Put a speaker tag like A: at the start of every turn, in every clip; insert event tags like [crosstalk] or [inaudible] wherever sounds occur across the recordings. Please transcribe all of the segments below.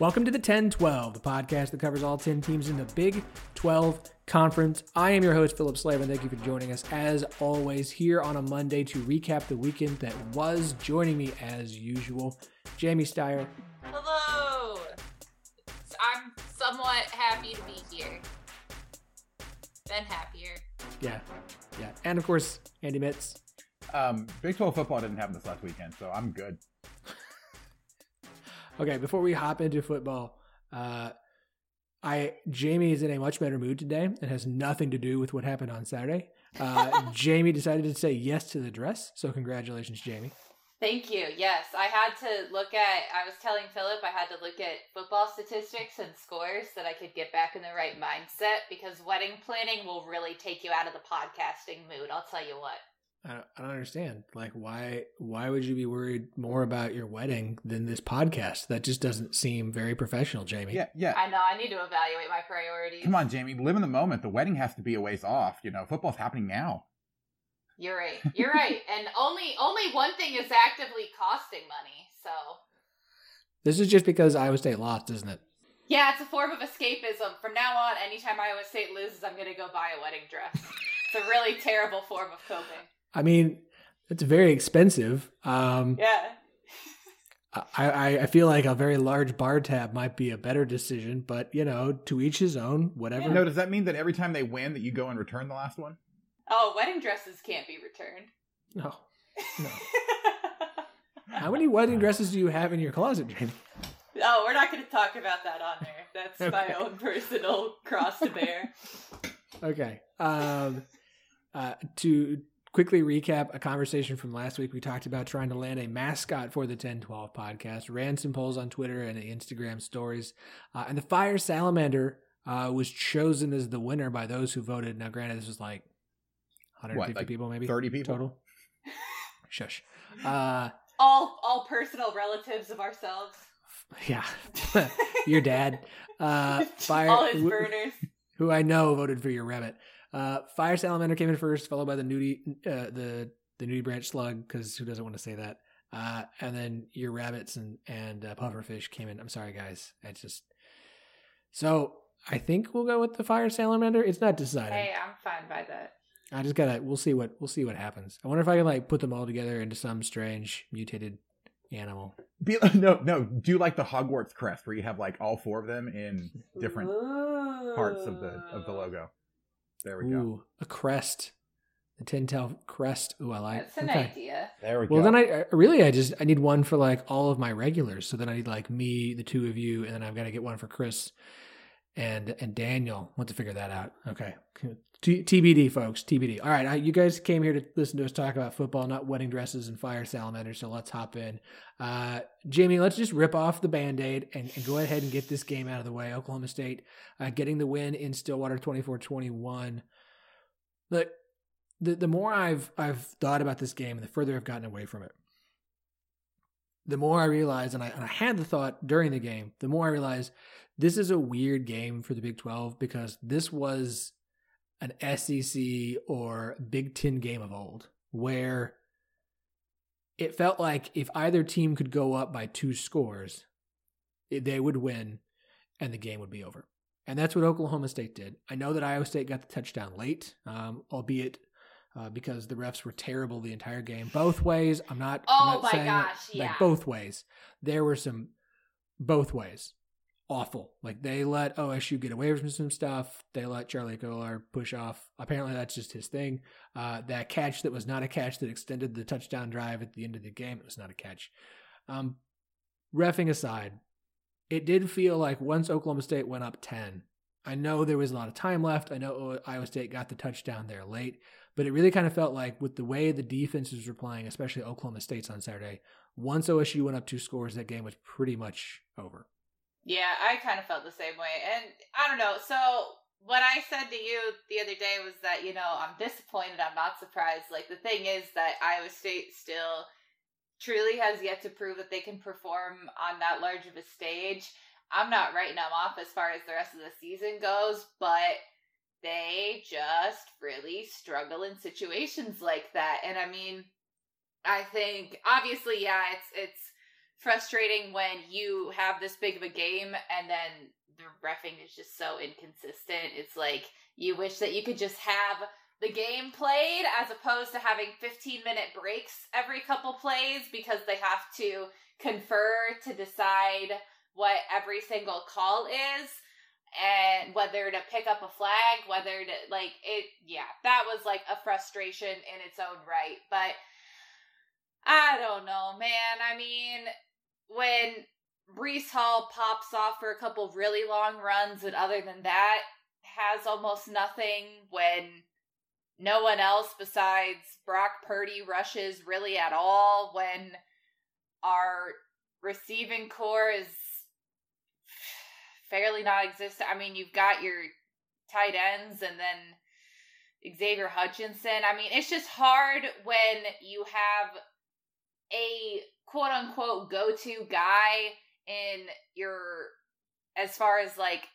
A: Welcome to the 10 12, the podcast that covers all 10 teams in the Big 12 Conference. I am your host, Phillip Slaver, and thank you for joining us as always here on a Monday to recap the weekend that was. Joining me as usual, Jamie Steyer.
B: Hello! I'm somewhat happy to be here. Been happier.
A: Yeah, yeah. And of course, Andy Mitts.
C: Um, Big 12 football didn't happen this last weekend, so I'm good.
A: Okay, before we hop into football, uh, I Jamie is in a much better mood today. It has nothing to do with what happened on Saturday. Uh, [laughs] Jamie decided to say yes to the dress, so congratulations, Jamie.
B: Thank you. Yes, I had to look at. I was telling Phillip I had to look at football statistics and scores that I could get back in the right mindset because wedding planning will really take you out of the podcasting mood. I'll tell you what.
A: I don't, I don't understand. Like, why why would you be worried more about your wedding than this podcast? That just doesn't seem very professional, Jamie.
C: Yeah, yeah.
B: I know. I need to evaluate my priorities.
C: Come on, Jamie. Live in the moment. The wedding has to be a ways off. You know, football's happening now.
B: You're right. You're right. And only only one thing is actively costing money. So
A: This is just because Iowa State lost, isn't it?
B: yeah, it's a form of escapism. From now on, anytime Iowa State loses, I'm gonna go buy a wedding dress. It's a really terrible form of coping.
A: I mean, it's very expensive. Um,
B: Yeah.
A: I, I, I feel like a very large bar tab might be a better decision, but you know, to each his own. Whatever.
C: No, does that mean that every time they win, that you go and return the last one?
B: Oh, wedding dresses can't be returned.
A: No. No. [laughs] How many wedding dresses do you have in your closet, Jamie?
B: oh, we're not going to talk about that on there. That's my own personal cross to bear. [laughs]
A: Okay. Um, uh, to quickly recap a conversation from last week, we talked about trying to land a mascot for the 1012 podcast, ran some polls on Twitter and Instagram stories, uh, and the Fire Salamander uh, was chosen as the winner by those who voted. Now, granted, this was like 150
C: like
A: people, maybe
C: 30 people?
A: total. Shush. Uh,
B: All all personal relatives of ourselves.
A: yeah, [laughs] your dad. Uh, [laughs] fire.
B: all his
A: w-
B: burners.
A: who I know voted for your rabbit. Uh, Fire Salamander came in first, followed by the nudie, uh, the the nudie branch slug, because who doesn't want to say that? Uh, and then your rabbits and and uh, pufferfish came in. I'm sorry, guys. It's just so I think we'll go with the Fire Salamander. It's not decided.
B: Hey, I'm fine by that.
A: I just gotta. We'll see what we'll see what happens. I wonder if I can like put them all together into some strange mutated animal.
C: Be, [laughs] no, no. Do like the Hogwarts crest, where you have like all four of them in different parts of the of the logo. There we go.
A: A crest, the Tintel crest. Ooh, I like.
B: That's an
A: okay.
B: idea.
C: There we
A: Well,
C: go.
A: Well, then I I- really I just I need one for like all of my regulars. So then I need like me, the two of you, and then I've got to get one for Chris and and Daniel. Want to figure that out? Okay, T- TBD, folks. TBD. All right, I, you guys came here to listen to us talk about football, not wedding dresses and fire salamanders. So let's hop in. Uh, Jamie, let's just rip off the band aid and, and go ahead and get this game out of the way. Oklahoma State uh, getting the win in Stillwater, 24-21. Look, the the more I've I've thought about this game and the further I've gotten away from it, the more I realize, and I, and I had the thought during the game, the more I realize this is a weird game for the Big 12 because this was an SEC or Big Ten game of old where it felt like if either team could go up by two scores, they would win and the game would be over. And that's what Oklahoma State did. I know that Iowa State got the touchdown late, um, albeit uh, because the refs were terrible the entire game. Both ways. I'm not. I'm
B: Oh
A: not
B: my
A: saying that-
B: gosh, yeah.
A: Like both ways. There were some both ways. Awful. Like they let OSU get away from some stuff. They let Charlie Kolar push off. Apparently, that's just his thing. Uh, that catch that was not a catch that extended the touchdown drive at the end of the game. It was not a catch. Um, refing aside, it did feel like once Oklahoma State went up ten. I know there was a lot of time left. I know Iowa State got the touchdown there late, but it really kind of felt like with the way the defenses were playing, especially Oklahoma State's on Saturday, once OSU went up two scores, that game was pretty much over.
B: Yeah, I kind of felt the same way. And I don't know. So what I said to you the other day was that, you know, I'm disappointed. I'm not surprised. Like, the thing is that Iowa State still truly has yet to prove that they can perform on that large of a stage. I'm not writing them off as far as the rest of the season goes, but they just really struggle in situations like that. And I mean, I think obviously, yeah, it's it's frustrating when you have this big of a game and then the refing is just so inconsistent. It's like you wish that you could just have the game played as opposed to having 15 minute breaks every couple plays because they have to confer to decide what every single call is and whether to pick up a flag, whether to like it yeah, that was like a frustration in its own right. But I don't know, man. I mean, when Breece Hall pops off for a couple really long runs, and other than that, has almost nothing when no one else besides Brock Purdy rushes really at all, when our receiving corps is fairly non existent. I mean, you've got your tight ends and then Xavier Hutchinson. I mean, it's just hard when you have a quote unquote go to guy in your as far as like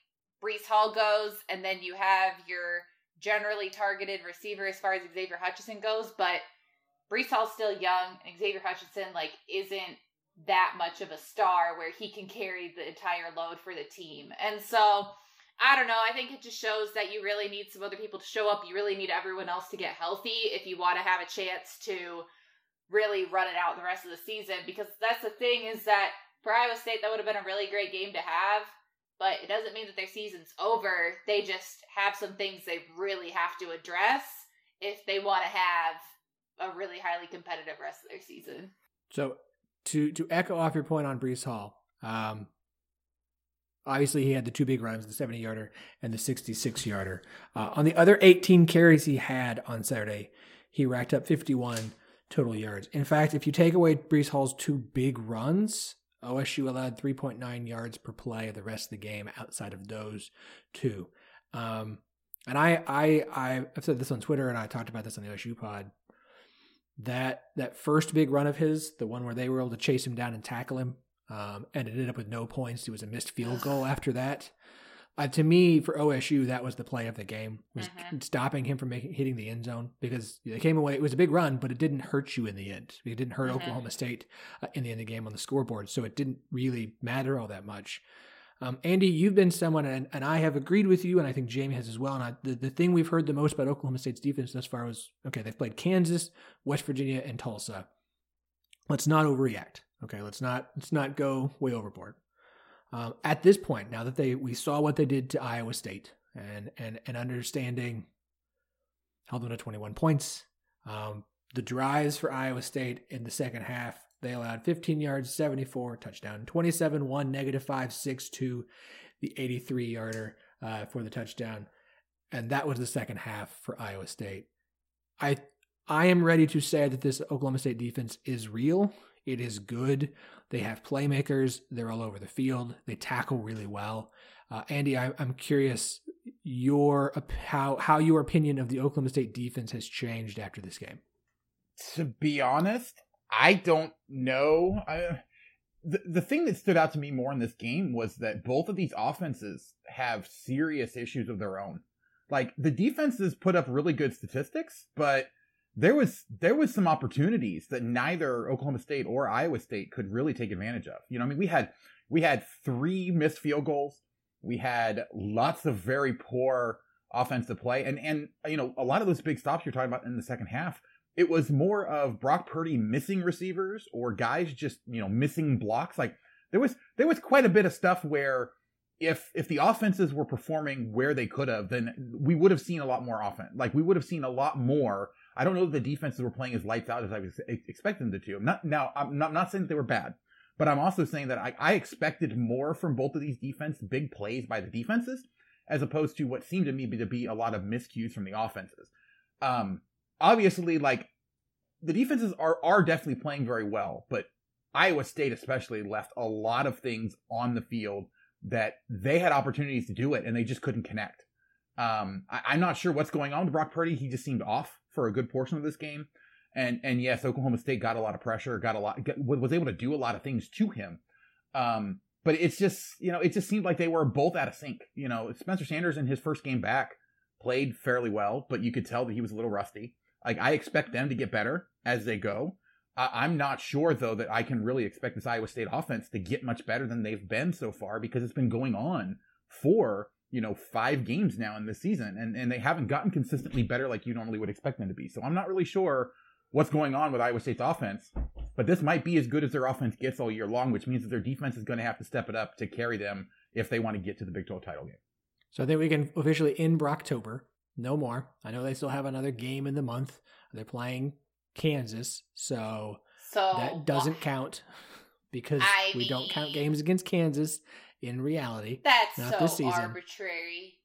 B: Breece Hall goes, and then you have your generally targeted receiver as far as Xavier Hutchinson goes, but Breece Hall's still young, and Xavier Hutchinson like isn't that much of a star where he can carry the entire load for the team. And so I don't know. I think it just shows that you really need some other people to show up. You really need everyone else to get healthy if you want to have a chance to really run it out the rest of the season because that's the thing is that for Iowa State that would have been a really great game to have, but it doesn't mean that their season's over. They just have some things they really have to address if they want to have a really highly competitive rest of their season.
A: So to to echo off your point on Breece Hall, um, obviously he had the two big runs, the 70 yarder and the 66 yarder. Uh, on the other 18 carries he had on Saturday, he racked up 51 total yards. In fact, if you take away Breece Hall's two big runs, OSU allowed 3.9 yards per play the rest of the game outside of those two. Um, and I, I, I've said this on Twitter, and I talked about this on the OSU pod. That that first big run of his, the one where they were able to chase him down and tackle him, um, and it ended up with no points. It was a missed field goal [sighs] after that uh, to me for OSU that was the play of the game was mm-hmm. stopping him from making hitting the end zone because they came away it was a big run but it didn't hurt you in the end. It didn't hurt mm-hmm. Oklahoma State uh, in the end of the game on the scoreboard so it didn't really matter all that much. Um, Andy you've been someone and, and I have agreed with you and I think Jamie has as well and I, the, the thing we've heard the most about Oklahoma State's defense thus far was okay they've played Kansas West Virginia and Tulsa. Let's not overreact okay? Let's not let's not go way overboard um, at this point, now that they we saw what they did to Iowa State and and and understanding held them to 21 points. Um, the drives for Iowa State in the second half, they allowed 15 yards, 74 touchdown, 27 1, negative 5, 6 2, the 83 yarder uh, for the touchdown. And that was the second half for Iowa State. I I am ready to say that this Oklahoma State defense is real. It is good. They have playmakers. They're all over the field. They tackle really well. Uh, Andy, I, am curious your how how your opinion of the Oklahoma State defense has changed after this game.
C: To be honest, I don't know. I, the the thing that stood out to me more in this game was that both of these offenses have serious issues of their own. Like the defenses put up really good statistics, but there was there was some opportunities that neither Oklahoma State or Iowa State could really take advantage of. You know, I mean, we had we had three missed field goals. We had lots of very poor offensive play, and and you know, a lot of those big stops you're talking about in the second half. It was more of Brock Purdy missing receivers or guys just you know missing blocks. Like there was there was quite a bit of stuff where if if the offenses were performing where they could have, then we would have seen a lot more offense. Like we would have seen a lot more. I don't know that the defenses were playing as lights out as I was expecting them to. not now. I'm not, I'm not saying that they were bad, but I'm also saying that I, I expected more from both of these defense, big plays by the defenses, as opposed to what seemed to me to be a lot of miscues from the offenses. Um, obviously, like the defenses are are definitely playing very well, but Iowa State especially left a lot of things on the field that they had opportunities to do it and they just couldn't connect. Um, I, am not sure what's going on with Brock Purdy. He just seemed off for a good portion of this game. And and yes, Oklahoma State got a lot of pressure, got a lot, got, was able to do a lot of things to him. Um, but it's just you know it just seemed like they were both out of sync. You know, Spencer Sanders in his first game back played fairly well, but you could tell that he was a little rusty. Like I expect them to get better as they go. I'm not sure though that I can really expect this Iowa State offense to get much better than they've been so far because it's been going on for you know five games now in this season, and and they haven't gotten consistently better like you normally would expect them to be. So I'm not really sure what's going on with Iowa State's offense, but this might be as good as their offense gets all year long, which means that their defense is going to have to step it up to carry them if they want to get to the Big 12 title game.
A: So I think we can officially end Brocktober. No more. I know they still have another game in the month. They're playing Kansas, so, so that doesn't uh, count [laughs] because I we mean, don't count games against Kansas in reality.
B: That's not so this season. arbitrary.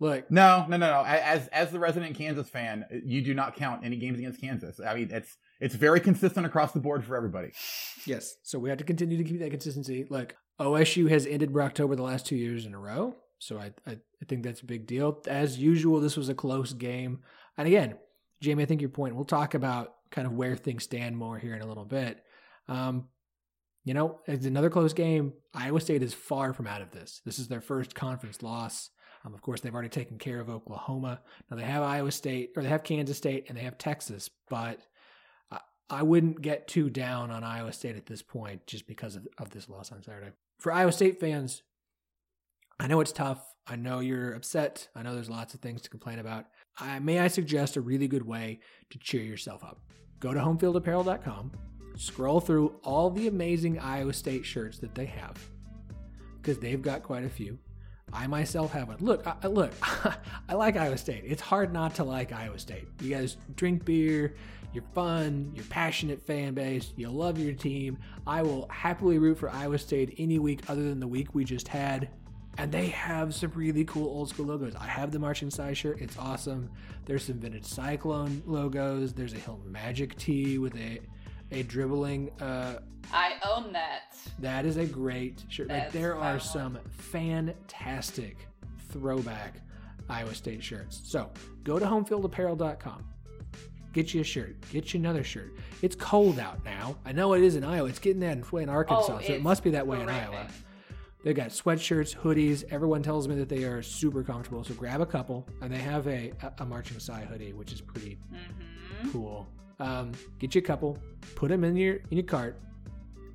A: Look,
C: no, no, no, no. As as the resident Kansas fan, you do not count any games against Kansas. I mean, it's it's very consistent across the board for everybody. [sighs]
A: Yes, so we have to continue to keep that consistency. Look, OSU has ended October the last two years in a row, so I, I I think that's a big deal. As usual, this was a close game, and again, Jamie, I think your point. We'll talk about kind of where things stand more here in a little bit. Um, you know, it's another close game. Iowa State is far from out of this. This is their first conference loss. Um, of course, they've already taken care of Oklahoma. Now they have Iowa State, or they have Kansas State, and they have Texas. But I, I wouldn't get too down on Iowa State at this point just because of, of this loss on Saturday. For Iowa State fans, I know it's tough. I know you're upset. I know there's lots of things to complain about. I, may I suggest a really good way to cheer yourself up? Go to homefieldapparel.com, scroll through all the amazing Iowa State shirts that they have, because they've got quite a few. I myself have one. Look, I, look, [laughs] I like Iowa State. It's hard not to like Iowa State. You guys drink beer, you're fun, you're passionate fan base, you love your team. I will happily root for Iowa State any week other than the week we just had. And they have some really cool old school logos. I have the Marching Side shirt. It's awesome. There's some vintage Cyclone logos. There's a Hilton Magic tee with a a dribbling. Uh,
B: I own that.
A: That is a great shirt. That's like there are some fantastic throwback Iowa State shirts. So go to homefieldapparel.com. Get you a shirt. Get you another shirt. It's cold out now. I know it is in Iowa. It's getting that way in Arkansas, oh, so it must be that way horrific. in Iowa. They've got sweatshirts, hoodies. Everyone tells me that they are super comfortable. So grab a couple, and they have a a marching Cy hoodie, which is pretty mm-hmm. cool. Um, get you a couple, put them in your in your cart.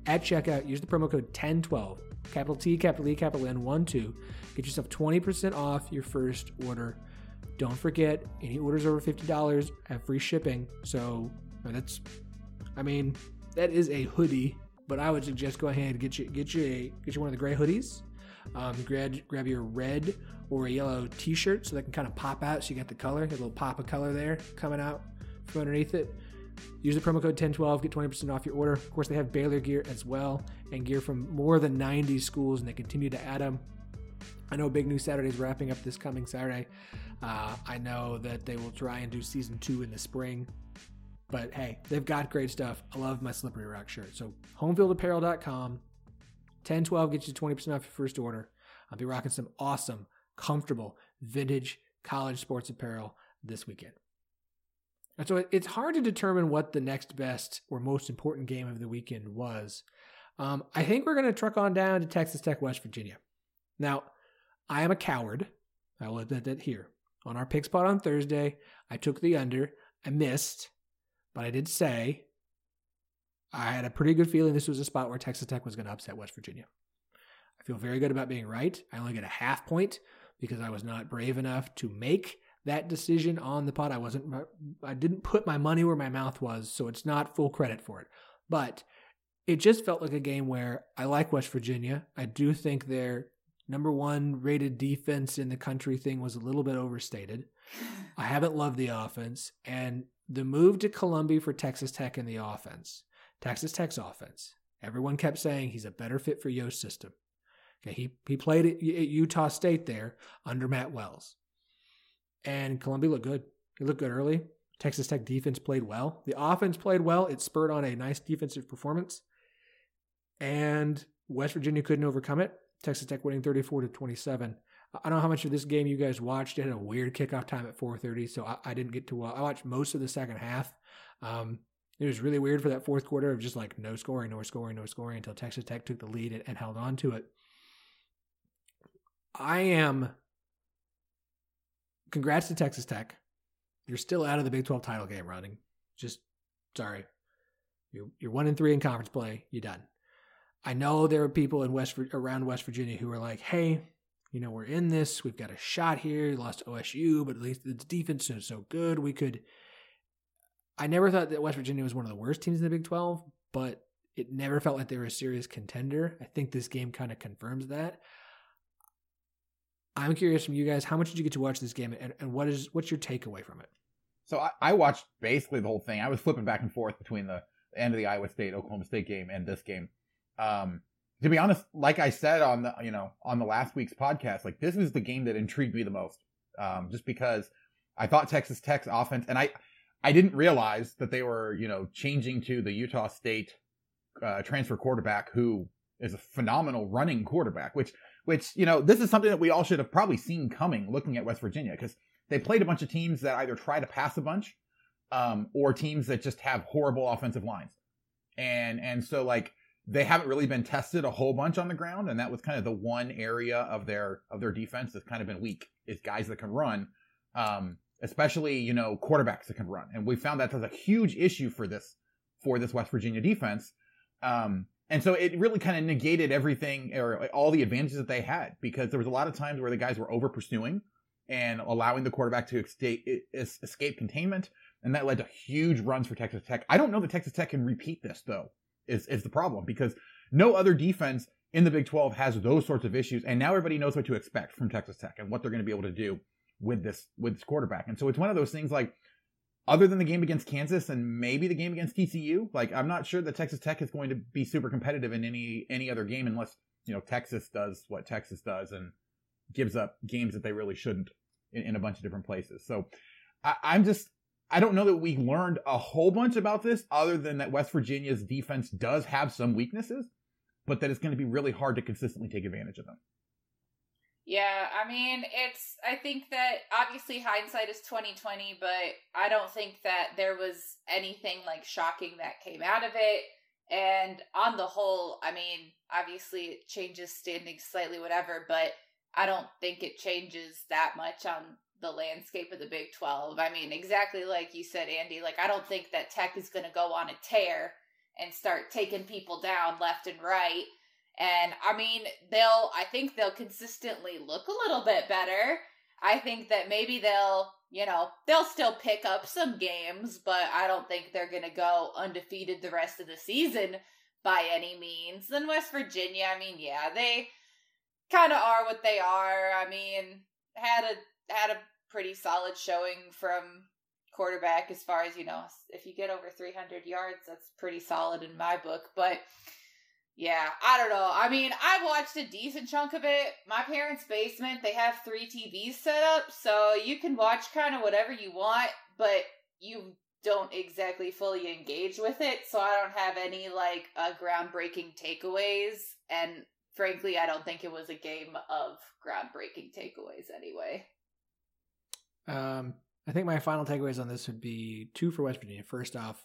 A: At checkout, use the promo code 1012, capital T, capital E, capital N, 1 2. Get yourself 20% off your first order. Don't forget, any orders over $50 have free shipping. So that's, I mean, that is a hoodie but I would suggest go ahead and get you get you a, get you one of the gray hoodies. Um, grab grab your red or a yellow T-shirt so they can kind of pop out. So you got the color, a little pop of color there coming out from underneath it. Use the promo code 1012, get 20% off your order. Of course, they have Baylor gear as well and gear from more than 90 schools, and they continue to add them. I know Big News Saturday is wrapping up this coming Saturday. Uh, I know that they will try and do season two in the spring. But hey, they've got great stuff. I love my Slippery Rock shirt. So homefieldapparel.com, 1012 gets you 20% off your first order. I'll be rocking some awesome, comfortable, vintage college sports apparel this weekend. And so it's hard to determine what the next best or most important game of the weekend was. Um, I think we're going to truck on down to Texas Tech, West Virginia. Now, I am a coward. I will admit that here. On our pick spot on Thursday, I took the under. I missed. But I did say I had a pretty good feeling this was a spot where Texas Tech was going to upset West Virginia. I feel very good about being right. I only get a half point because I was not brave enough to make that decision on the pot. I wasn't I didn't put my money where my mouth was, so it's not full credit for it. But it just felt like a game where I like West Virginia. I do think they're number one rated defense in the country thing was a little bit overstated. I haven't loved the offense. And the move to Colombi for Texas Tech in the offense, Texas Tech's offense, everyone kept saying he's a better fit for Yo's system. Okay, he, he played at Utah State there under Matt Wells. And Colombi looked good. He looked good early. Texas Tech defense played well. The offense played well. It spurred on a nice defensive performance. And West Virginia couldn't overcome it. Texas Tech winning 34 to 27. I don't know how much of this game you guys watched. It had a weird kickoff time at 4:30, so I, I, didn't get to. Uh, I watched most of the second half. Um, it was really weird for that fourth quarter of just like no scoring, no scoring, no scoring until Texas Tech took the lead and, and held on to it. I am. Congrats to Texas Tech. You're still out of the Big 12 title game running. Just sorry. You're you're one and three in conference play. You're done. I know there are people in West around West Virginia who are like, "Hey, you know, we're in this. We've got a shot here. Lost OSU, but at least the defense is so good. We could." I never thought that West Virginia was one of the worst teams in the Big 12, but it never felt like they were a serious contender. I think this game kind of confirms that. I'm curious from you guys, how much did you get to watch this game, and, and what is what's your takeaway from it?
C: So I, I, watched basically the whole thing. I was flipping back and forth between the end of the Iowa State Oklahoma State game and this game. Um, to be honest, like I said on the you know on the last week's podcast, like this is the game that intrigued me the most, um, just because I thought Texas Tech's offense, and I I didn't realize that they were you know changing to the Utah State uh, transfer quarterback who is a phenomenal running quarterback, which which you know this is something that we all should have probably seen coming looking at West Virginia because they played a bunch of teams that either try to pass a bunch um, or teams that just have horrible offensive lines, and and so like they haven't really been tested a whole bunch on the ground, and that was kind of the one area of their of their defense that's kind of been weak is guys that can run, um, especially you know quarterbacks that can run, and we found that as a huge issue for this for this West Virginia defense, um, and so it really kind of negated everything or all the advantages that they had because there was a lot of times where the guys were over pursuing and allowing the quarterback to escape, containment, and that led to huge runs for Texas Tech. I don't know that Texas Tech can repeat this though is, is the problem because no other defense in the Big 12 has those sorts of issues. And now everybody knows what to expect from Texas Tech and what they're going to be able to do with this, with this quarterback. And so it's one of those things like, other than the game against Kansas and maybe the game against TCU, like I'm not sure that Texas Tech is going to be super competitive in any any other game unless you know Texas does what Texas does and gives up games that they really shouldn't in, in a bunch of different places. So I, I'm just I don't know that we learned a whole bunch about this other than that West Virginia's defense does have some weaknesses, but that it's going to be really hard to consistently take advantage of them.
B: Yeah, I mean, it's I think that obviously hindsight is 2020, but I don't think that there was anything like shocking that came out of it. And on the whole, I mean, obviously it changes standings slightly whatever, but I don't think it changes that much on the landscape of the Big 12. I mean, exactly like you said, Andy, like I don't think that Tech is going to go on a tear and start taking people down left and right. And I mean, they'll, I think they'll consistently look a little bit better. I think that maybe they'll, you know, they'll still pick up some games, but I don't think they're going to go undefeated the rest of the season by any means. Then West Virginia, I mean, yeah, they kind of are what they are. I mean, had a had a pretty solid showing from quarterback as far as you know if you get over 300 yards that's pretty solid in my book but yeah i don't know. I mean i watched a decent chunk of it. My parents basement they have three tvs set up so you can watch kind of whatever you want but you don't exactly fully engage with it so i don't have any like uh, groundbreaking takeaways and frankly i don't think it was a game of groundbreaking takeaways anyway.
A: Um, I think my final takeaways on this would be two for West Virginia. First off,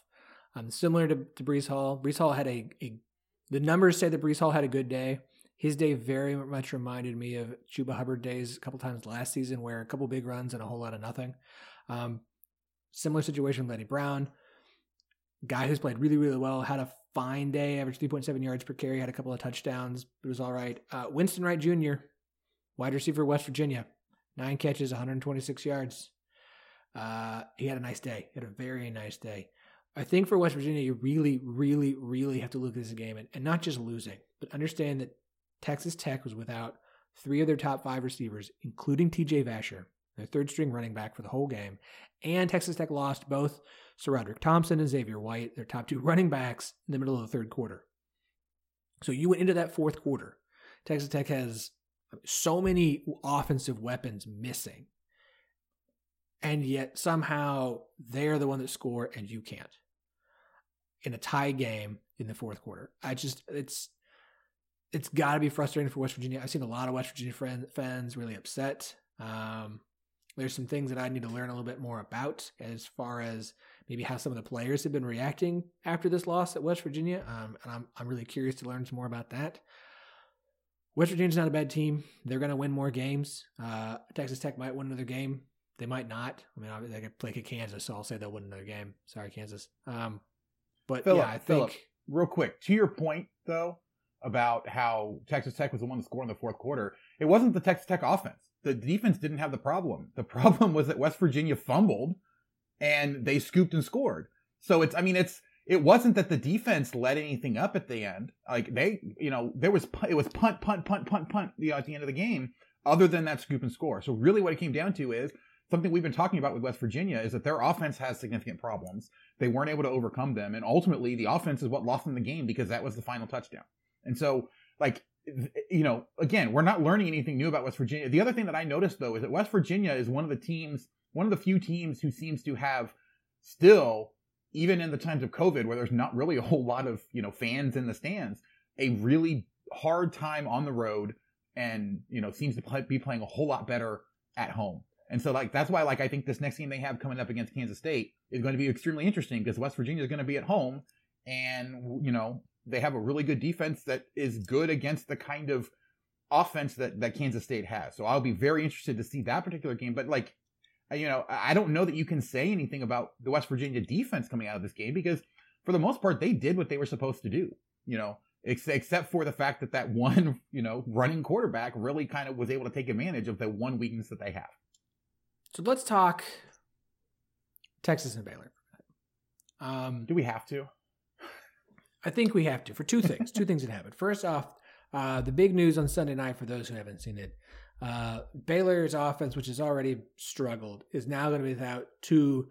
A: um, similar to, to Breece Hall, Breece Hall had a, a the numbers say that Breece Hall had a good day. His day very much reminded me of Chuba Hubbard days a couple times last season, where a couple big runs and a whole lot of nothing. Um, similar situation with Leddie Brown, guy who's played really really well, had a fine day, averaged 3.7 yards per carry, had a couple of touchdowns, it was all right. Uh, Winston Wright Jr., wide receiver, West Virginia, nine catches, 126 yards. Uh, he had a nice day. He had a very nice day. I think for West Virginia, you really, really, really have to look at this game and, and not just losing, but understand that Texas Tech was without three of their top five receivers, including TJ Vasher, their third string running back for the whole game. And Texas Tech lost both SaRodorick Thompson and Xavier White, their top two [laughs] running backs, in the middle of the third quarter. So you went into that fourth quarter. Texas Tech has so many offensive weapons missing. And yet somehow they're the one that score and you can't. In a tie game in the fourth quarter. I just it's it's got to be frustrating for West Virginia. I've seen a lot of West Virginia friend, fans really upset. Um, there's some things that I need to learn a little bit more about as far as maybe how some of the players have been reacting after this loss at West Virginia. Um, and I'm, I'm really curious to learn some more about that. West Virginia's not a bad team. They're going to win more games. Uh, Texas Tech might win another game. They might not. I mean, they could play Kansas, so I'll say they'll win another game. Sorry, Kansas. Um, but Phillip, yeah, I think.
C: Phillip, real quick, to your point, though, about how Texas Tech was the one to score in the fourth quarter, it wasn't the Texas Tech offense. The defense didn't have the problem. The [laughs] problem was that West Virginia fumbled and they scooped and scored. So it's, I mean, it's, it wasn't that the defense let anything up at the end. Like they, you know, there was, it was punt, punt, punt, punt, punt, you know, at the end of the game, other than that scoop and score. So really what it came down to is something we've been talking about with West Virginia is that their offense has significant problems. They weren't able to overcome them. And ultimately the offense is what lost them the game because that was the final touchdown. And so like, you know, again, we're not learning anything new about West Virginia. The other thing that I noticed though is that West Virginia is one of the teams one of the few teams who seems to have still, even in the times of COVID, where there's not really a whole lot of you know fans in the stands, a really hard time on the road, and you know seems to play, be playing a whole lot better at home. And so like that's why like I think this next game they have coming up against Kansas State is going to be extremely interesting because West Virginia is going to be at home, and you know they have a really good defense that is good against the kind of offense that that Kansas State has. So I'll be very interested to see that particular game. But like you know, I don't know that you can say anything about the West Virginia defense coming out of this game because for the most part, they did what they were supposed to do, you know, ex- except for the fact that that [laughs] one, you know, running quarterback really kind of was able to take advantage of the one weakness that they have.
A: So let's talk Texas and Baylor. Um,
C: do we have to?
A: I think we have to for two things. two things that happened. First off, uh, the big news on Sunday night for those who haven't seen it uh, Baylor's offense, which has already struggled, is now going to be without two,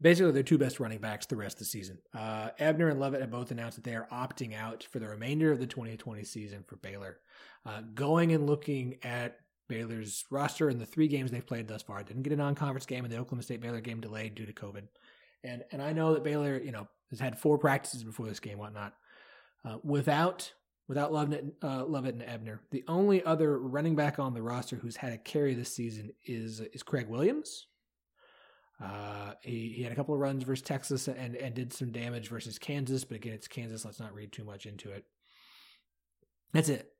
A: basically their two best running backs the rest of the season. Uh, Ebner and Lovett have both announced that they are opting out for the remainder of the 2020 season for Baylor. Uh, going and looking at Baylor's roster and the three games they've played thus far, didn't get a non-conference game, and the Oklahoma State Baylor game delayed due to COVID. And and I know that Baylor, you know, has had four practices before this game, whatnot. Uh, without without Lovett, uh, Lovett and Ebner. The only other running back on the roster who's had a carry this season is is Craig Williams. Uh, he, he had a couple of runs versus Texas and, and did some damage versus Kansas, but again, it's Kansas. Let's not read too much into it. That's it.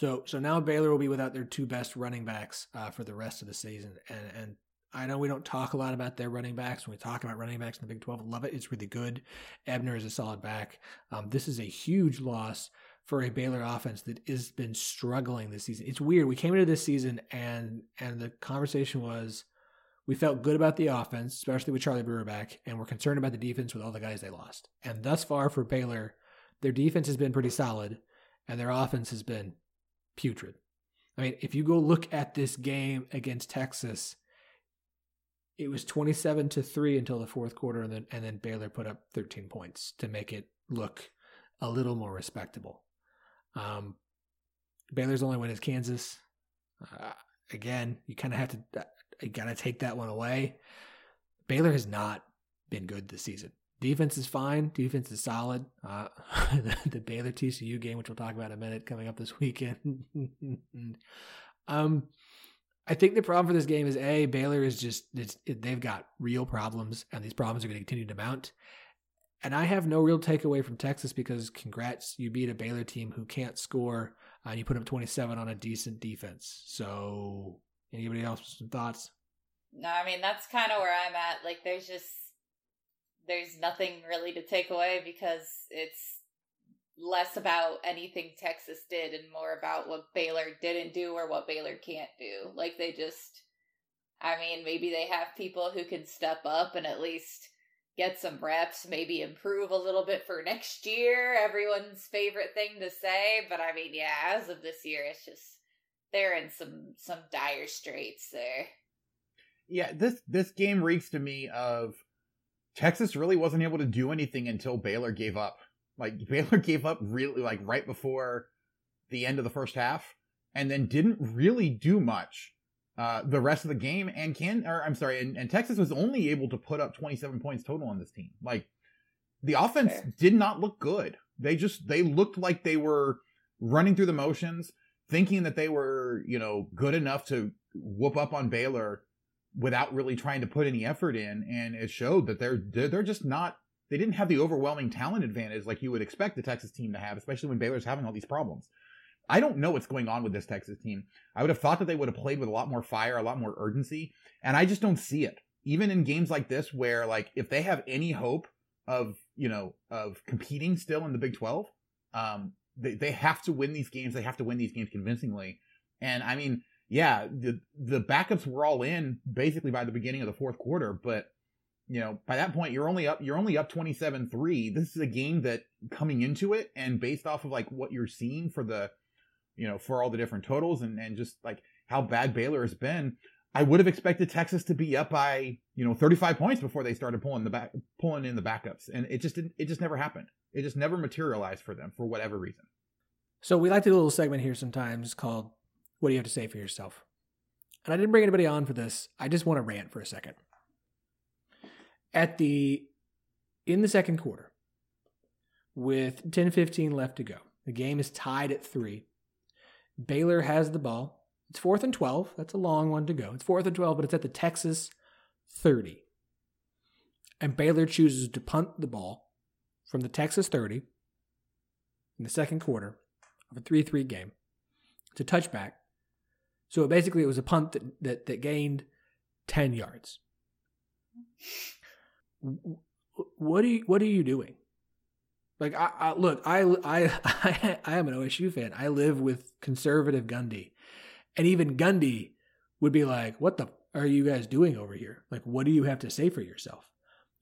A: So so now Baylor will be without their two best running backs uh, for the rest of the season, and and I know we don't talk a lot about their running backs when we talk about running backs in the Big Twelve. love it. It's really good. Ebner is a solid back. Um, this is a huge loss for a Baylor offense that has been struggling this season. It's weird. We came into this season and and the conversation was we felt good about the offense, especially with Charlie Brewer back, and we're concerned about the defense with all the guys they lost. And thus far for Baylor, their defense has been pretty solid and their offense has been putrid. I mean, if you go look at this game against Texas, it was 27 to 3 until the fourth quarter and then and then Baylor put up 13 points to make it look a little more respectable. Um, Baylor's only win is Kansas. Uh, again, you kind of have to uh, you got to take that one away. Baylor has not been good this season. Defense is fine. Defense is solid. Uh, the, [laughs] the, Baylor TCU game, which we'll talk about in a minute, coming up this weekend. [laughs] um, I think the problem for this game is a Baylor is just they've got real problems, and these problems are going to continue to mount. And I have no real takeaway from Texas because congrats, you beat a Baylor team who can't score, and you put up 27 on a decent defense. So, anybody else with some thoughts?
B: No, I mean that's kind of where I'm at. Like, there's just there's nothing really to take away because it's less about anything Texas did and more about what Baylor didn't do or what Baylor can't do. Like, they just, I mean, maybe they have people who can step up and at least get some reps, maybe improve a little bit for next year. Everyone's favorite thing to say, but I mean, yeah, as of this year, it's just they're in some some dire straits there.
C: Yeah, this this game reeks to me of Texas really wasn't able to do anything until Baylor gave up. Like [laughs] Baylor gave up really like right before the end of the first half, and then didn't really do much uh, the rest of the game. And can or I'm sorry, and, and Texas was only able to put up 27 points total on this team. Like the offense Fair. did not look good. They just they looked like they were running through the motions, thinking that they were you know good enough to whoop up on Baylor without really trying to put any effort in, and it showed that they're they're just not. They didn't have the overwhelming talent advantage like you would expect the Texas team to have, especially when Baylor's having all these problems. I don't know what's going on with this Texas team. I would have thought that they would have played with a lot more fire, a lot more urgency, and I just don't see it. Even in games like this, where like if they have any hope of you know of competing still in the Big Twelve, um, they they have to win these games. They have to win these games convincingly. And I mean, yeah, the the backups were all in basically by the beginning of the fourth quarter, but you know, by that point you're only up you're only up 27-3. This is a game that coming into it and based off of like what you're seeing for the you know, for all the different totals and, and just like how bad Baylor has been, I would have expected Texas to be up by, you know, 35 points before they started pulling the back, pulling in the backups. And it just didn't, it just never happened. It just never materialized for them for whatever reason.
A: So we like to do a little segment here sometimes called What Do You Have to Say for Yourself? And I didn't bring anybody on for this. I just want to rant for a second. At the, in the second quarter, with 10 15 left to go, the game is tied at three. Baylor has the ball. It's fourth and 12. That's a long one to go. It's fourth and 12, but it's at the Texas 30. And Baylor chooses to punt the ball from the Texas 30 in the second quarter of a 3 3 game. It's a touchback. So basically, it was a punt that, that, that gained 10 yards. What are you, what are you doing? Like I, I look, I, I I [laughs] I am an OSU fan. I live with conservative Gundy, and even Gundy would be like, "What the are you guys doing over here? Like, what do you have to say for yourself?"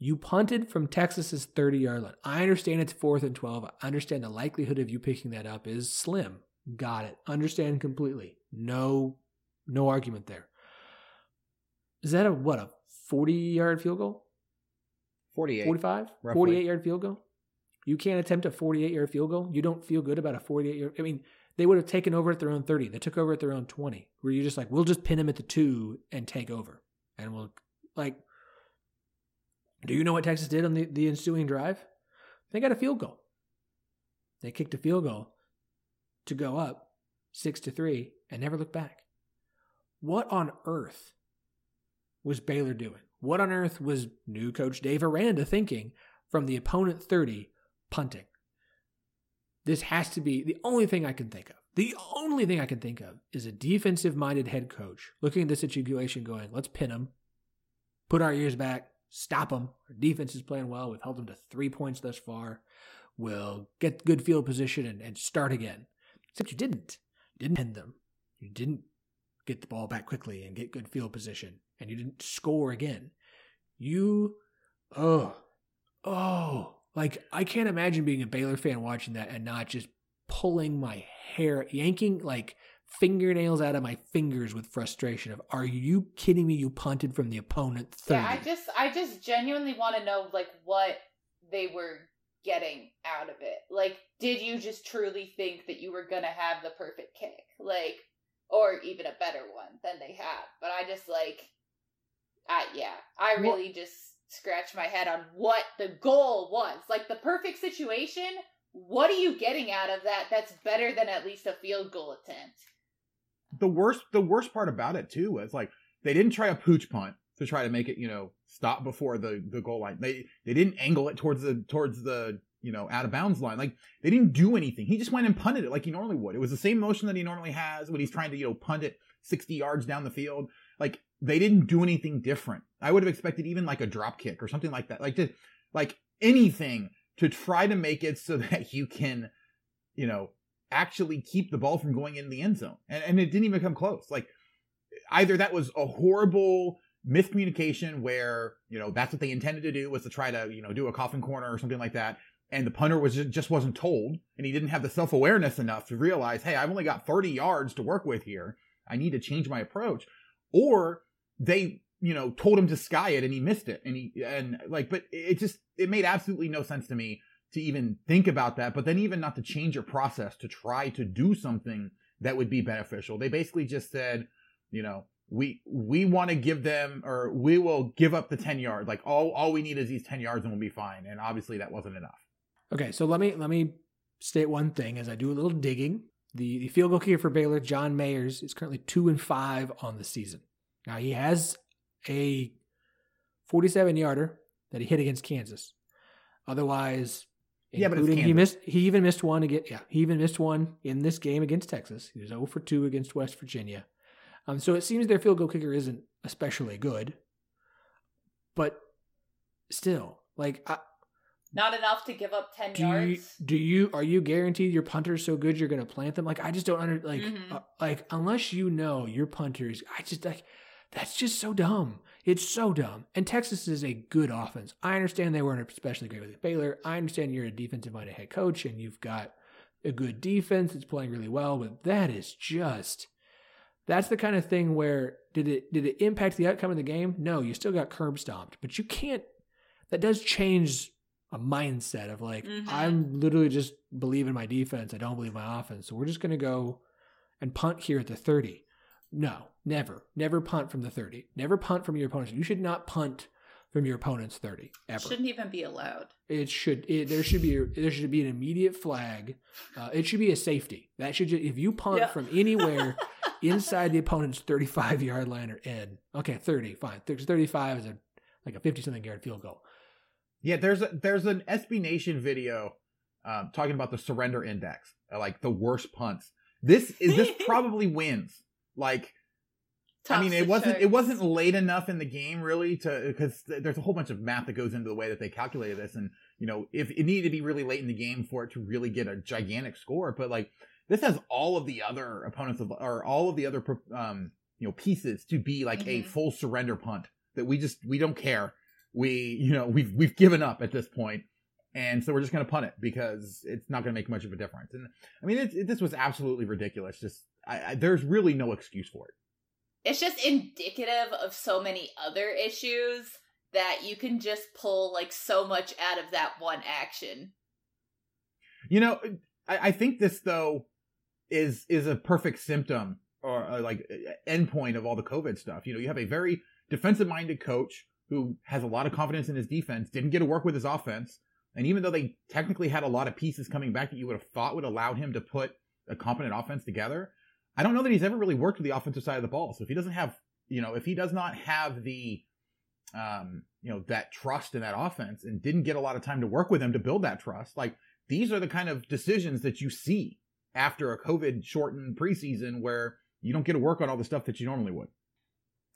A: You punted from Texas's 30 yard line. I understand it's fourth and 12. I understand the likelihood of you picking that up is slim. Got it. Understand completely. No, no argument there. Is that a what a 40 yard field goal?
C: 48.
A: 45? 48 yard field goal? You can't attempt a 48 yard field goal. You don't feel good about a 48 yard. I mean, they would have taken over at their own 30. They took over at their own 20. Where you're just like, we'll just pin them at the two and take over. And we'll, like, do you know what Texas did on the, the ensuing drive? They got a field goal. They kicked a field goal to go up six to three and never looked back. What on earth was Baylor doing? What on earth was new coach Dave Aranda thinking from the opponent 30 punting. This has to be the only thing I can think of. The only thing I can think of is a defensive minded head coach looking at the situation going, let's pin them, put our ears back, stop them. Our defense is playing well. We've held them to three points thus far. We'll get good field position and, and start again. Except you didn't. You didn't pin them. You didn't get the ball back quickly and get good field position. And you didn't score again. You, oh, oh, like I can't imagine being a Baylor fan watching that and not just pulling my hair, yanking like fingernails out of my fingers with frustration of are you kidding me you punted from the opponent 30.
B: yeah i just i just genuinely want to know like what they were getting out of it like did you just truly think that you were gonna have the perfect kick like or even a better one than they have but i just like i yeah i really well, just scratch my head on what the goal was. Like the perfect situation, what are you getting out of that that's better than at least a field goal attempt?
C: The worst the worst part about it too was like they didn't try a pooch punt to try to make it, you know, stop before the the goal line. They they didn't angle it towards the towards the you know, out of bounds line. Like they didn't do anything. He just went and punted it like he normally would. It was the same motion that he normally has when he's trying to, you know, punt it 60 yards down the field. Like they didn't do anything different. I would have expected even like a drop kick or something like that. Like to like anything to try to make it so [laughs] that you can, you know, actually keep the ball from going in the end zone. And and it didn't even come close. Like either that was a horrible miscommunication where, you know, that's what they intended to do was to try to, you know, do a coffin corner or something like that, and the punter was just, wasn't told and he didn't have the self-awareness enough to realize hey i've only got 30 yards to work with here. I need to change my approach. Or they you know told him to sky it and he missed it. And he and like but it just it made absolutely no sense to me to even think about that. But then even not to change your process to try to do something that would be beneficial. They basically just said you know we we want to give them or we will give up the 10 yards like all all we need is these 10 yards and we'll be fine. And obviously that wasn't enough
A: Okay, so let me let me state one thing as I do a little digging. The, the field goal kicker for Baylor, John Mayers, is currently two and five on the season. Now he has a 47 yarder that he hit against Kansas. Otherwise,
C: Yeah, but
A: he missed. He even missed one again. Yeah, he even missed one in this game against Texas. He was 0 for two against West Virginia. Um, so it seems their field goal kicker isn't especially good, but still, like I,
B: Not enough to give up 10
A: do you,
B: yards.
A: do you are you guaranteed your punter's so good you're going to plant them? Like I just don't under like
B: Mhm.
A: uh, like unless you know your punters. I just like that's just so dumb. It's so dumb. And Texas is a good offense. I understand they weren't especially great with Baylor. I understand you're a defensive minded head coach and you've got a good defense that's playing really well, but that is just that's the kind of thing where did it did it impact the outcome of the game? No, you still got curb stomped, but you can't. That does change a mindset of like
B: Mhm.
A: I'm literally just believe in my defense. I don't believe my offense, so we're just gonna go and punt here at the thirty. No, never, never punt from the thirty. Never punt from your opponents. You should not punt from your opponent's thirty ever.
B: Shouldn't even be allowed.
A: It should. It, there should be. There should be an immediate flag. Uh, it should be a safety. That should. Just, if you punt from anywhere [laughs] inside the opponent's thirty-five yard line or in, okay, thirty, fine. Thirty-five is a like a fifty-something yard field goal.
C: Yeah, there's a there's an SB Nation video um, talking about the surrender index, uh, like the worst punts. This is this [laughs] probably wins. Like, I mean, it wasn't it wasn't late enough in the game really to because there's a whole bunch of math that goes into the way that they calculated this, and you know, if it needed to be really late in the game for it to really get a gigantic score, but like this has all of the other opponents of or all of the other um you know pieces to be like a
B: Mhm.
C: full surrender punt that we just we don't care we you know we've we've given up at this point and so we're just going to punt it because it's not going to make much of a difference. And i mean it, this was absolutely ridiculous. Just I, I there's really no excuse for it.
B: It's just indicative of so many other issues that you can just pull like so much out of that one action.
C: you know i, I think this though is is a perfect symptom or uh, like endpoint of all the covid stuff. You know you have a very defensive minded coach who has a lot of confidence in his defense didn't get to work with his offense and even though they technically had a lot of pieces coming back that you would have thought would allow him to put a competent offense together I don't know that he's ever really worked with the offensive side of the ball. So if he doesn't have, you know, if he does not have the, um, you know, that trust in that offense and didn't get a lot of time to work with him to build that trust, like these are the kind of decisions that you see after a COVID shortened preseason where you don't get to work on all the stuff that you normally would.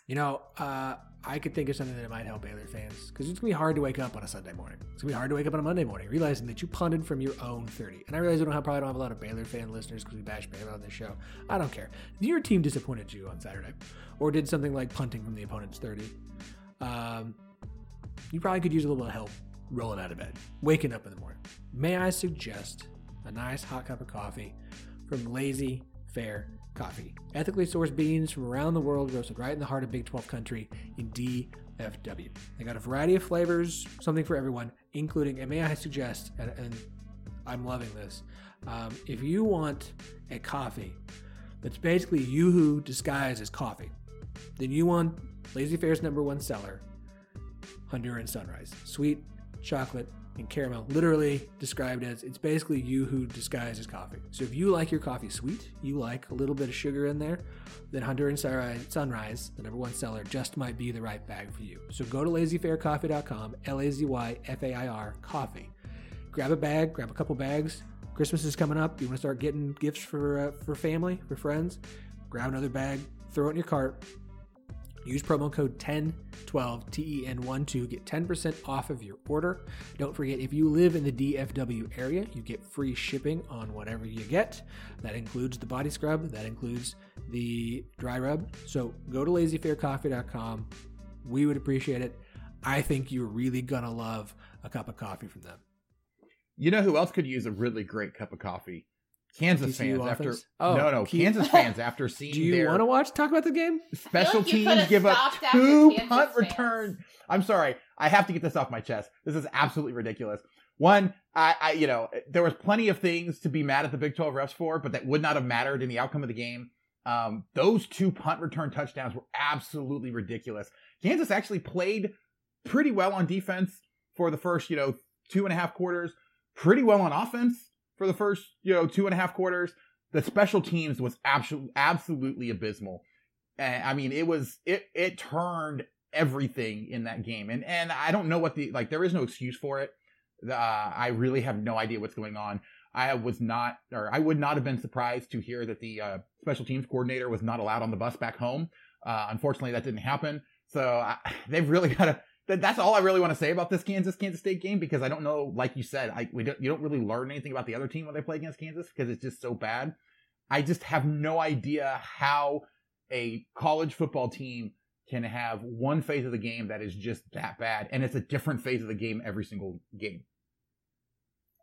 A: You know, uh, I could think of something that might help Baylor fans because it's gonna be hard to wake up on a Sunday morning. It's gonna be hard to wake up on a Monday morning realizing that you punted from your own thirty. And I realize we don't have probably don't have a lot of Baylor fan listeners because we bash Baylor on this show. I don't care. If your team disappointed you on Saturday, or did something like punting from the opponent's thirty, um, you probably could use a little bit of help rolling out of bed, waking up in the morning. May I suggest a nice hot cup of coffee from Lazy Fair Coffee? Ethically sourced beans from around the world, roasted right in the heart of Big 12 country in DFW. They got a variety of flavors, something for everyone, including, and may I suggest, and, and I'm loving this, um, if you want a coffee that's basically Yoo-Hoo disguised as coffee, then you want Lazy Fair's number one seller, Honduran Sunrise. Sweet, chocolate, and caramel. Literally described as it's basically Yoo-Hoo disguised as coffee. So if you like your coffee sweet, you like a little bit of sugar in there, then Honduran Sunrise- Sunrise, the number one seller, just might be the right bag for you. So go to lazyfaircoffee.com, L A Z Y F A I R, coffee. Grab a bag, grab a couple bags. Christmas is coming up. You want to start getting gifts for uh, for family, for friends. Grab another bag, throw it in your cart, Use promo code 1012 TEN12 get 10% off of your order. Don't forget if you live in the DFW area, you get free shipping on whatever you get. That includes the body scrub, that includes the dry rub. So go to lazyfaircoffee.com. We would appreciate it. I think you're really going to love a cup of coffee from them.
C: You know who else could use a really great cup of coffee? Kansas
A: TCU
C: fans after
A: offense? Oh,
C: no no
A: Keith-
C: Kansas [laughs] fans after seeing
A: Do you want to watch talk about the game?
C: special
B: like
C: teams give up two punt
B: fans.
C: return. I'm sorry, I have to get this off my chest. This is absolutely ridiculous. One, I, I, you know, there was plenty of things to be mad at the Big 12 refs for, but that would not have mattered in the outcome of the game. Um, those two punt return touchdowns were absolutely ridiculous. Kansas actually played pretty well on defense for the first, you know, two and a half quarters, pretty well on offense for the first, you know, two and a half quarters. The special teams was absolutely, absolutely abysmal. I mean, it was, it, it turned everything in that game. And, and I don't know what the, like, there is no excuse for it. Uh, I really have no idea what's going on. I was not, or I would not have been surprised to hear that the uh, special teams coordinator was not allowed on the bus back home. Uh, unfortunately, that didn't happen. So I, [sighs] they've really got to. That, that's all I really want to say about this Kansas Kansas State game because I don't know, like you said, I we don't you don't really learn anything about the other team when they play against Kansas because it's just so bad. I just have no idea how a college football team can have one phase of the game that is just that bad, and it's a different phase of the game every single game.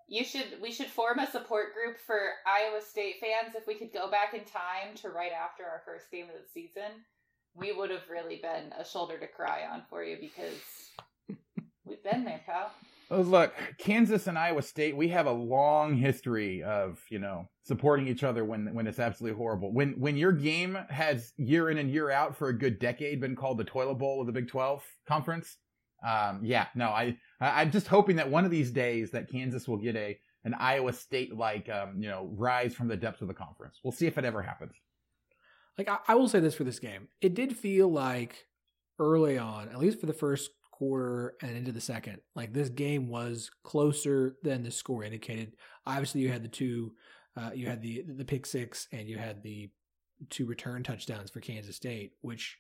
B: You should we should form a support group for Iowa State fans if we could go back in time to right after our first game of the season. We would have really been a shoulder to cry on for you because we've been there, pal.
C: Oh, look, Kansas and Iowa State, we have a long history of, you know, supporting each other when when it's absolutely horrible. When when your game has year in and year out for a good decade been called the toilet bowl of the Big 12 conference, um, yeah, no, I, I'm just hoping that one of these days that Kansas will get a an Iowa State like um, you know, rise from the depths of the conference. We'll see if it ever happens.
A: Like I, I will say this for this game, it did feel like early on, at least for the first quarter and into the second, like this game was closer than the score indicated. Obviously, you had the two, uh, you had the the pick six, and you had the two return touchdowns for Kansas State, which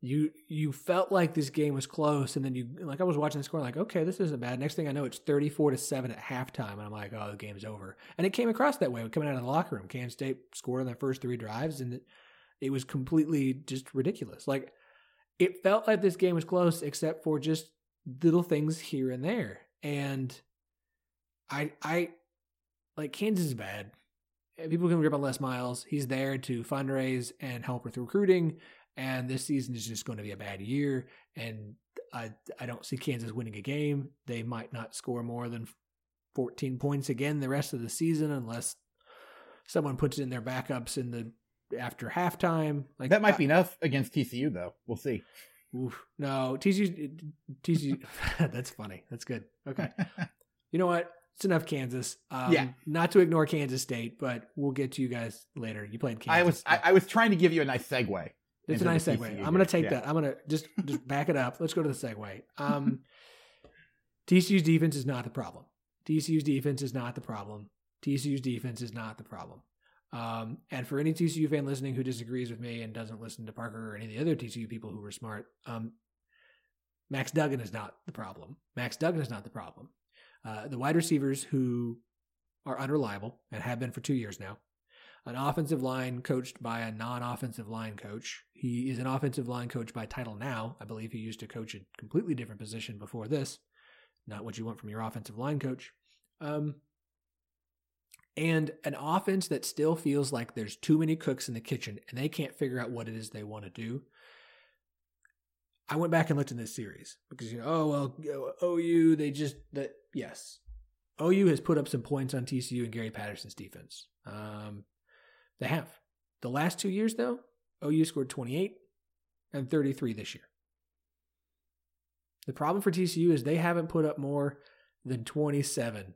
A: you you felt like this game was close, and then you like I was watching the score, like okay, this isn't bad. Next thing I know, it's thirty four to seven at halftime, and I'm like, oh, the game's over. And it came across that way coming out of the locker room. Kansas State scored on their first three drives, and it, it was completely just ridiculous. Like it felt like this game was close, except for just little things here and there. And I I like Kansas is bad. People can rip on Les Miles. He's there to fundraise and help with recruiting. And this season is just going to be a bad year. And I I don't see Kansas winning a game. They might not score more than 14 points again the rest of the season unless someone puts in their backups in the after halftime. Like
C: That might
A: I-
C: be enough against TCU though. We'll see.
A: Oof. No, TCU. TCU. [laughs] that's funny. That's good. Okay. [laughs] You know what? It's enough Kansas. Um,
C: Yeah.
A: Not to ignore Kansas State, but we'll get to you guys later. You played Kansas.
C: I was I, I was trying to give you a nice segue.
A: it's a nice segue.
C: TCU
A: I'm going to take
C: Yeah.
A: that. I'm going to just just [laughs] back it up. Let's go to the segue. Um, TCU's defense is not the problem. TCU's defense is not the problem. TCU's defense is not the problem. Um, and for any TCU fan listening who disagrees with me and doesn't listen to Parker or any of the other TCU people who were smart, um, Max Duggan is not the problem. Max Duggan is not the problem. Uh, the wide receivers who are unreliable and have been for two years now. An offensive line coached by a non-offensive line coach. He is an offensive line coach by title now. I believe he used to coach a completely different position before this. Not what you want from your offensive line coach. Um, and an offense that still feels like there's too many cooks in the kitchen and they can't figure out what it is they want to do. I went back and looked in this series because you know, oh well, you OU they just that yes, OU has put up some points on TCU and Gary Patterson's defense. Um, they have the last two years though. OU scored 28 and 33 this year. The problem for TCU is they haven't put up more than 27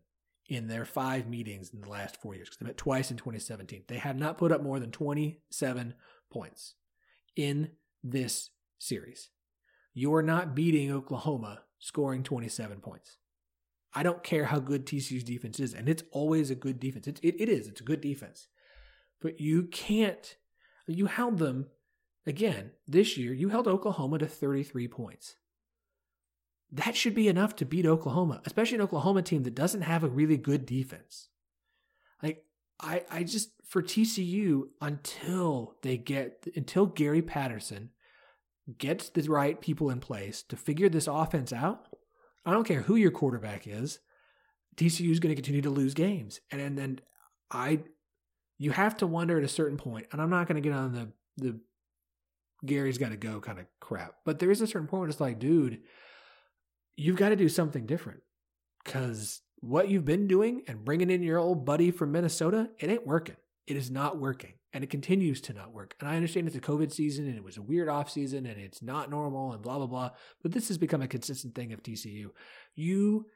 A: in their five meetings in the last four years because they met twice in 2017. They have not put up more than 27 points in this series. You are not beating Oklahoma scoring 27 points. I don't care how good TCU's defense is, and it's always a good defense. It, it, it is, it's a good defense. But you can't, you held them, again, this year, you held Oklahoma to 33 points that should be enough to beat Oklahoma, especially an Oklahoma team that doesn't have a really good defense. Like I I just for TCU until they get until Gary Patterson gets the right people in place to figure this offense out. I don't care who your quarterback is. TCU is going to continue to lose games, and, and then I, you have to wonder at a certain point, and I'm not going to get on the the Gary's got to go kind of crap, but there is a certain point where it's like, dude, you've got to do something different because what you've been doing and bringing in your old buddy from Minnesota, it ain't working. It is not working and it continues to not work. And I understand it's a COVID season and it was a weird off season and it's not normal and blah, blah, blah. But this has become a consistent thing of TCU. You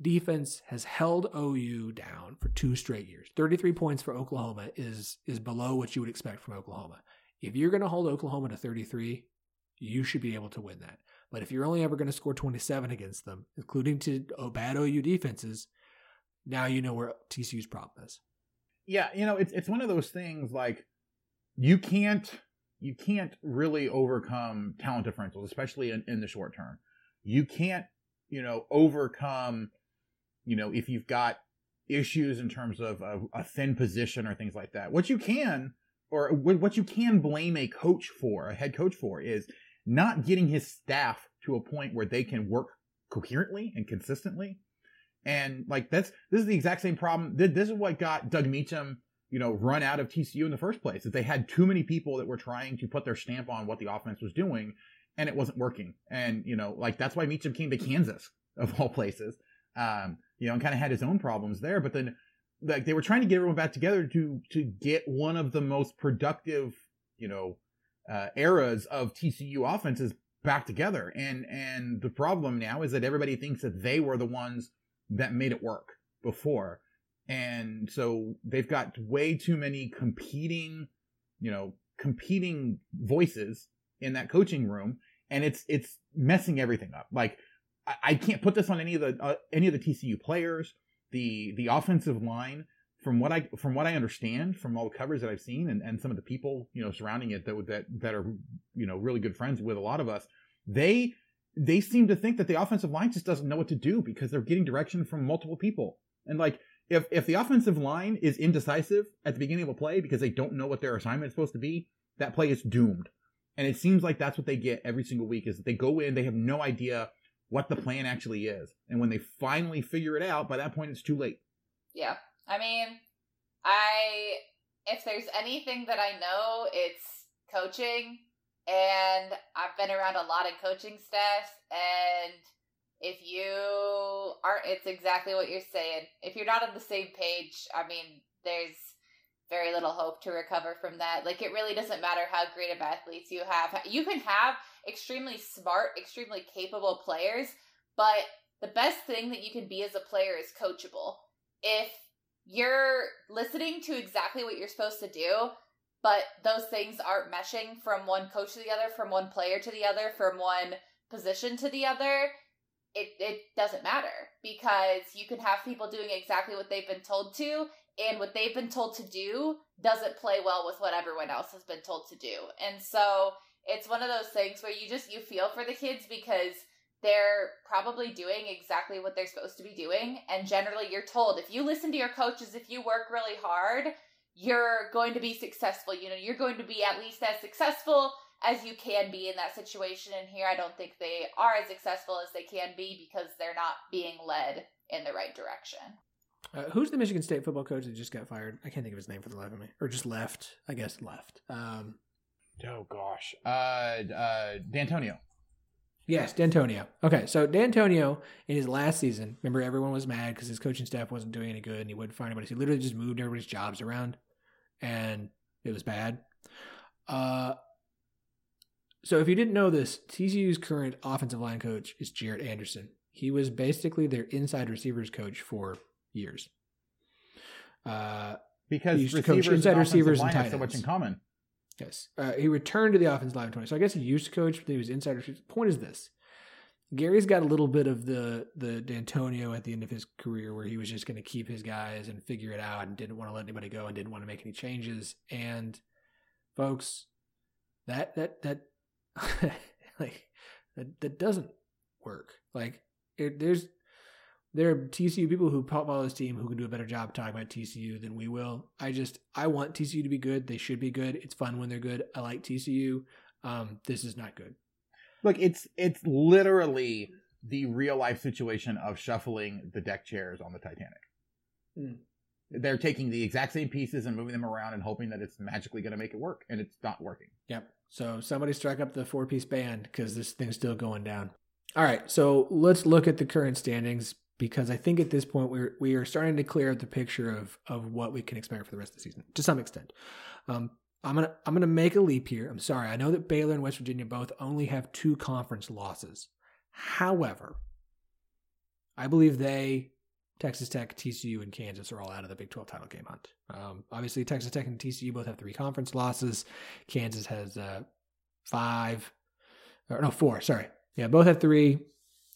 A: defense has held OU down for two straight years. 33 points for Oklahoma is is below what you would expect from Oklahoma. If you're going to hold Oklahoma to 33, you should be able to win that. But if you're only ever going to score 27 against them, including to bad OU defenses, now you know where TCU's problem is.
C: Yeah, you know, it's it's one of those things like you can't you can't really overcome talent differentials, especially in, in the short term. You can't, you know, overcome, you know, if you've got issues in terms of a, a thin position or things like that. What you can, or what you can blame a coach for, a head coach for, is not getting his staff to a point where they can work coherently and consistently. And like that's this is the exact same problem. This is what got Doug Meacham, you know, run out of TCU in the first place. That they had too many people that were trying to put their stamp on what the offense was doing, and it wasn't working. And you know, like that's why Meacham came to Kansas [laughs] of all places. Um, you know, and kind of had his own problems there. But then, like they were trying to get everyone back together to to get one of the most productive, you know, uh, eras of TCU offenses back together. And and the problem now is that everybody thinks that they were the ones that made it work before. And so they've got way too many competing, you know, competing voices in that coaching room and it's it's messing everything up. Like I, I can't put this on any of the uh, any of the TCU players. The the offensive line from what I from what I understand from all the covers that I've seen and, and some of the people you know surrounding it that that that are you know really good friends with a lot of us, they they seem to think that the offensive line just doesn't know what to do because they're getting direction from multiple people. And like if if the offensive line is indecisive at the beginning of a play because they don't know what their assignment is supposed to be, that play is doomed. And it seems like that's what they get every single week is that they go in, they have no idea what the plan actually is. And when they finally figure it out, by that point it's too late.
B: Yeah. I mean, I if there's anything that I know, it's coaching and I've been around a lot of coaching staffs and if you aren't it's exactly what you're saying. If you're not on the same page, I mean, there's very little hope to recover from that. Like it really doesn't matter how great of athletes you have. You can have extremely smart, extremely capable players, but the best thing that you can be as a player is coachable. If you're listening to exactly what you're supposed to do, but those things aren't meshing from one coach to the other, from one player to the other, from one position to the other, it, it doesn't matter because you can have people doing exactly what they've been told to, and what they've been told to do doesn't play well with what everyone else has been told to do. And so it's one of those things where you just you feel for the kids because they're probably doing exactly what they're supposed to be doing and generally you're told if you listen to your coaches if you work really hard you're going to be successful you know you're going to be at least as successful as you can be in that situation and here i don't think they are as successful as they can be because they're not being led in the right direction
A: uh, who's the Michigan State football coach that just got fired? I can't think of his name for the life of me, or just left. I guess left. Um,
C: oh gosh, uh, uh, Dantonio.
A: Yes, Dantonio. Okay, so Dantonio in his last season, remember everyone was mad because his coaching staff wasn't doing any good and he wouldn't find anybody. So he literally just moved everybody's jobs around, and it was bad. Uh, so if you didn't know this, TCU's current offensive line coach is Jarrett Anderson. He was basically their inside receivers coach for years.
C: Uh, because receivers inside receivers and tight have so much in common.
A: Yes. Uh, he returned to the offensive line 20. So I guess he used to coach, but he was insider. Point is this. Gary's got a little bit of the the Dantonio at the end of his career where he was just going to keep his guys and figure it out and didn't want to let anybody go and didn't want to make any changes. And folks, that that that [laughs] like that, that doesn't work. Like it, there's there are TCU people who follow this team who can do a better job talking about TCU than we will. I just I want TCU to be good. They should be good. It's fun when they're good. I like TCU. Um, this is not good.
C: Look, it's it's literally the real life situation of shuffling the deck chairs on the Titanic.
A: Mm.
C: They're taking the exact same pieces and moving them around and hoping that it's magically going to make it work, and it's not working.
A: Yep. So somebody strike up the four piece band because this thing's still going down. All right. So let's look at the current standings because I think at this point we're we are starting to clear up the picture of of what we can expect for the rest of the season to some extent. Um, I'm gonna I'm gonna make a leap here. I'm sorry. I know that Baylor and West Virginia both only have two conference losses. However, I believe they, Texas Tech, TCU, and Kansas are all out of the Big 12 title game hunt. Um, obviously, Texas Tech and TCU both have three conference losses. Kansas has uh, five, or no, four. Sorry, yeah, both have three.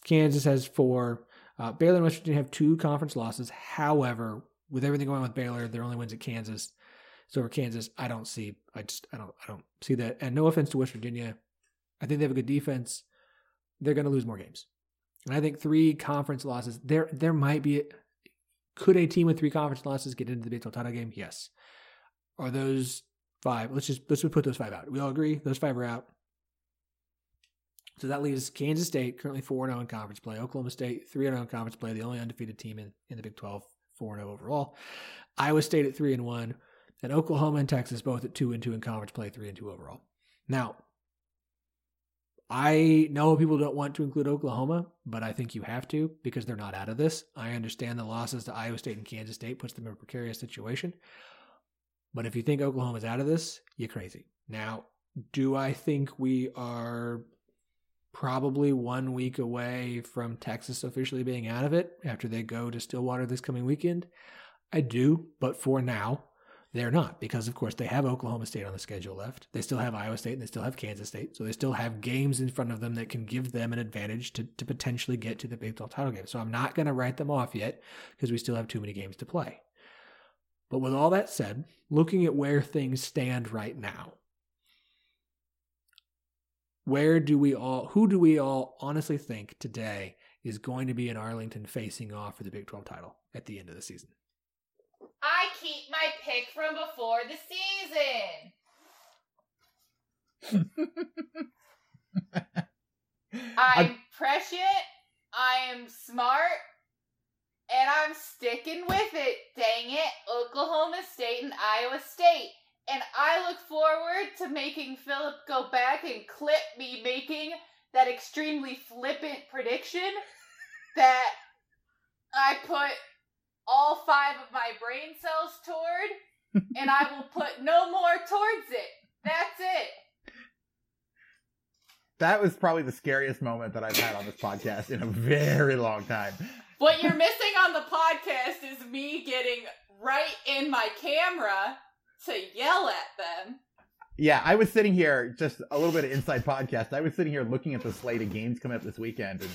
A: Kansas has four. Uh, Baylor and West Virginia have two conference losses. However, with everything going on with Baylor, their only wins at Kansas. So for Kansas, I don't see. I just I don't I don't see that. And no offense to West Virginia, I think they have a good defense. They're going to lose more games, and I think three conference losses. There there might be. Could a team with three conference losses get into the Big 12 title game? Yes. Are those five? Let's just let's just put those five out. We all agree those five are out. So that leaves Kansas State currently 4 0 in conference play, Oklahoma State 3 0 in conference play, the only undefeated team in, in the Big 12, 4 0 overall. Iowa State at 3 and 1, and Oklahoma and Texas both at 2 and 2 in conference play, 3 and 2 overall. Now, I know people don't want to include Oklahoma, but I think you have to because they're not out of this. I understand the losses to Iowa State and Kansas State puts them in a precarious situation. But if you think Oklahoma's out of this, you're crazy. Now, do I think we are probably one week away from Texas officially being out of it after they go to Stillwater this coming weekend? I do, but for now, they're not because, of course, they have Oklahoma State on the schedule left. They still have Iowa State and they still have Kansas State. So they still have games in front of them that can give them an advantage to, to potentially get to the Big 12 title game. So I'm not going to write them off yet because we still have too many games to play. But with all that said, looking at where things stand right now, where do we all, who do we all honestly think today is going to be in Arlington facing off for the Big 12 title at the end of the season?
B: I keep my pick from before the season. [laughs] I'm prescient. I am smart. And I'm sticking with it. Dang it. Oklahoma State and Iowa State. And I look forward to making Philip go back and clip me making that extremely flippant prediction [laughs] that I put all five of my brain cells toward, and I will [laughs] put no more towards it. That's it.
C: That was probably the scariest moment that I've had on this podcast in a very long time.
B: What you're missing on the podcast is me getting right in my camera to yell at them.
C: Yeah, I was sitting here, just a little bit of inside podcast. I was sitting here looking at the slate of games coming up this weekend and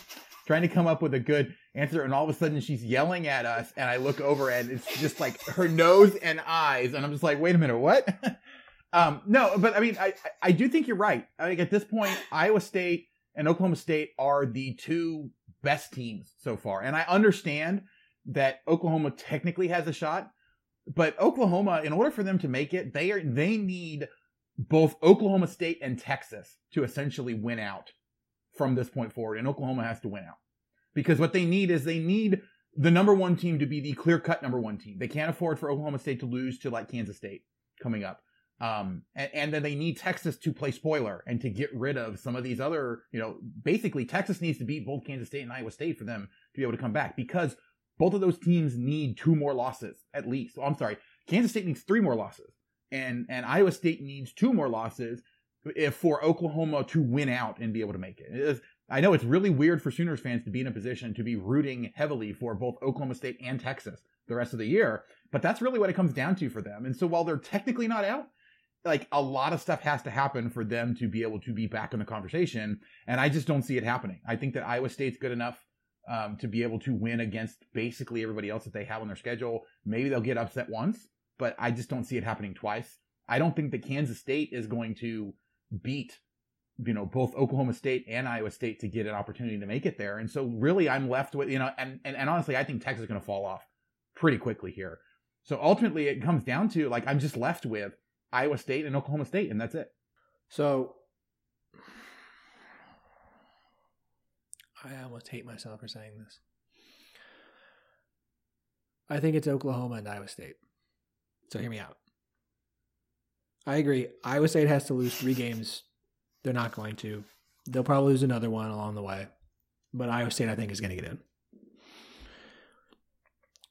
C: trying to come up with a good answer. And all of a sudden she's yelling at us. And I look over and it's just like her nose and eyes. And I'm just like, wait a minute, what? [laughs] um, no, but I mean, I, I do think you're right. I think at this point, Iowa State and Oklahoma State are the two best teams so far. And I understand that Oklahoma technically has a shot, but Oklahoma, in order for them to make it, they are they need both Oklahoma State and Texas to essentially win out from this point forward, and Oklahoma has to win out because what they need is they need the number one team to be the clear cut number one team. They can't afford for Oklahoma State to lose to like Kansas State coming up. Um, and, and then they need Texas to play spoiler and to get rid of some of these other, you know, basically Texas needs to beat both Kansas State and Iowa State for them to be able to come back because both of those teams need two more losses at least. Oh, I'm sorry. Kansas State needs three more losses and, and Iowa State needs two more losses if for Oklahoma to win out and be able to make it. it is, I know it's really weird for Sooners fans to be in a position to be rooting heavily for both Oklahoma State and Texas the rest of the year, but that's really what it comes down to for them. And so while they're technically not out, like a lot of stuff has to happen for them to be able to be back in the conversation. And I just don't see it happening. I think that Iowa State's good enough um, to be able to win against basically everybody else that they have on their schedule. Maybe they'll get upset once, but I just don't see it happening twice. I don't think that Kansas State is going to beat you know both Oklahoma State and Iowa State to get an opportunity to make it there. And so really I'm left with you know and and, and honestly I think Texas is going to fall off pretty quickly here. So ultimately it comes down to like I'm just left with Iowa State and Oklahoma State and that's it.
A: So I almost hate myself for saying this. I think it's Oklahoma and Iowa State. So hear me out. I agree. Iowa State has to lose three games. They're not going to. They'll probably lose another one along the way. But Iowa State, I think, is going to get in.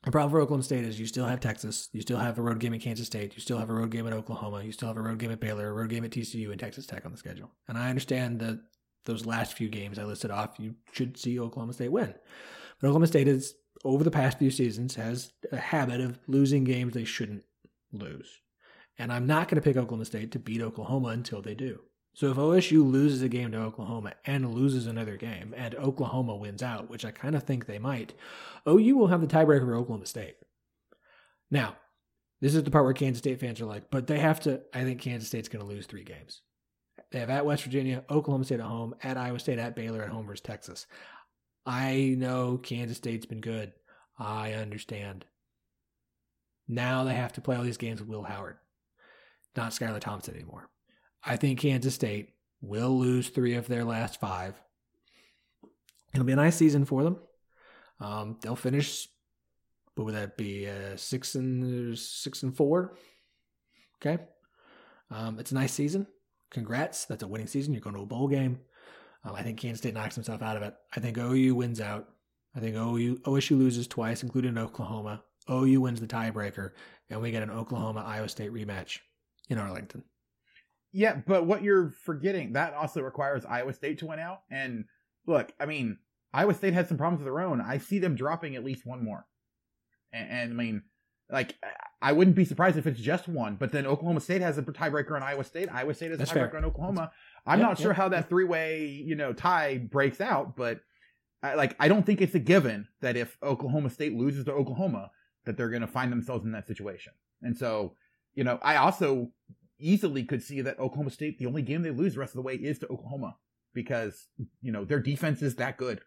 A: The problem for Oklahoma State is you still have Texas, you still have a road game at Kansas State, you still have a road game at Oklahoma, you still have a road game at Baylor, a road game at TCU, and Texas Tech on the schedule. And I understand that those last few games I listed off, you should see Oklahoma State win. But Oklahoma State is, over the past few seasons, has a habit of losing games they shouldn't lose. And I'm not going to pick Oklahoma State to beat Oklahoma until they do. So if OSU loses a game to Oklahoma and loses another game and Oklahoma wins out, which I kind of think they might, OU will have the tiebreaker for Oklahoma State. Now, this is the part where Kansas State fans are like, but they have to, I think Kansas State's going to lose three games. They have at West Virginia, Oklahoma State at home, at Iowa State, at Baylor at home versus Texas. I know Kansas State's been good. I understand. Now they have to play all these games with Will Howard, not Skylar Thompson anymore. I think Kansas State will lose three of their last five. It'll be a nice season for them. Um, they'll finish. What would that be? Uh, six and six and four. Okay, um, it's a nice season. Congrats, that's a winning season. You're going to a bowl game. Um, I think Kansas State knocks himself out of it. I think OU wins out. I think OU OSU loses twice, including Oklahoma. OU wins the tiebreaker, and we get an Oklahoma Iowa State rematch in Arlington.
C: Yeah, but what you're forgetting, that also requires Iowa State to win out. And look, I mean, Iowa State has some problems of their own. I see them dropping at least one more. And, and I mean, like, I wouldn't be surprised if it's just one, but then Oklahoma State has a tiebreaker on Iowa State. Iowa State has a tiebreaker on Oklahoma. I'm not sure how that three way, you know, tie breaks out, but I, like, I don't think it's a given that if Oklahoma State loses to Oklahoma, that they're going to find themselves in that situation. And so, you know, I also easily could see that Oklahoma State, the only game they lose the rest of the way is to Oklahoma because, you know, their defense is that good.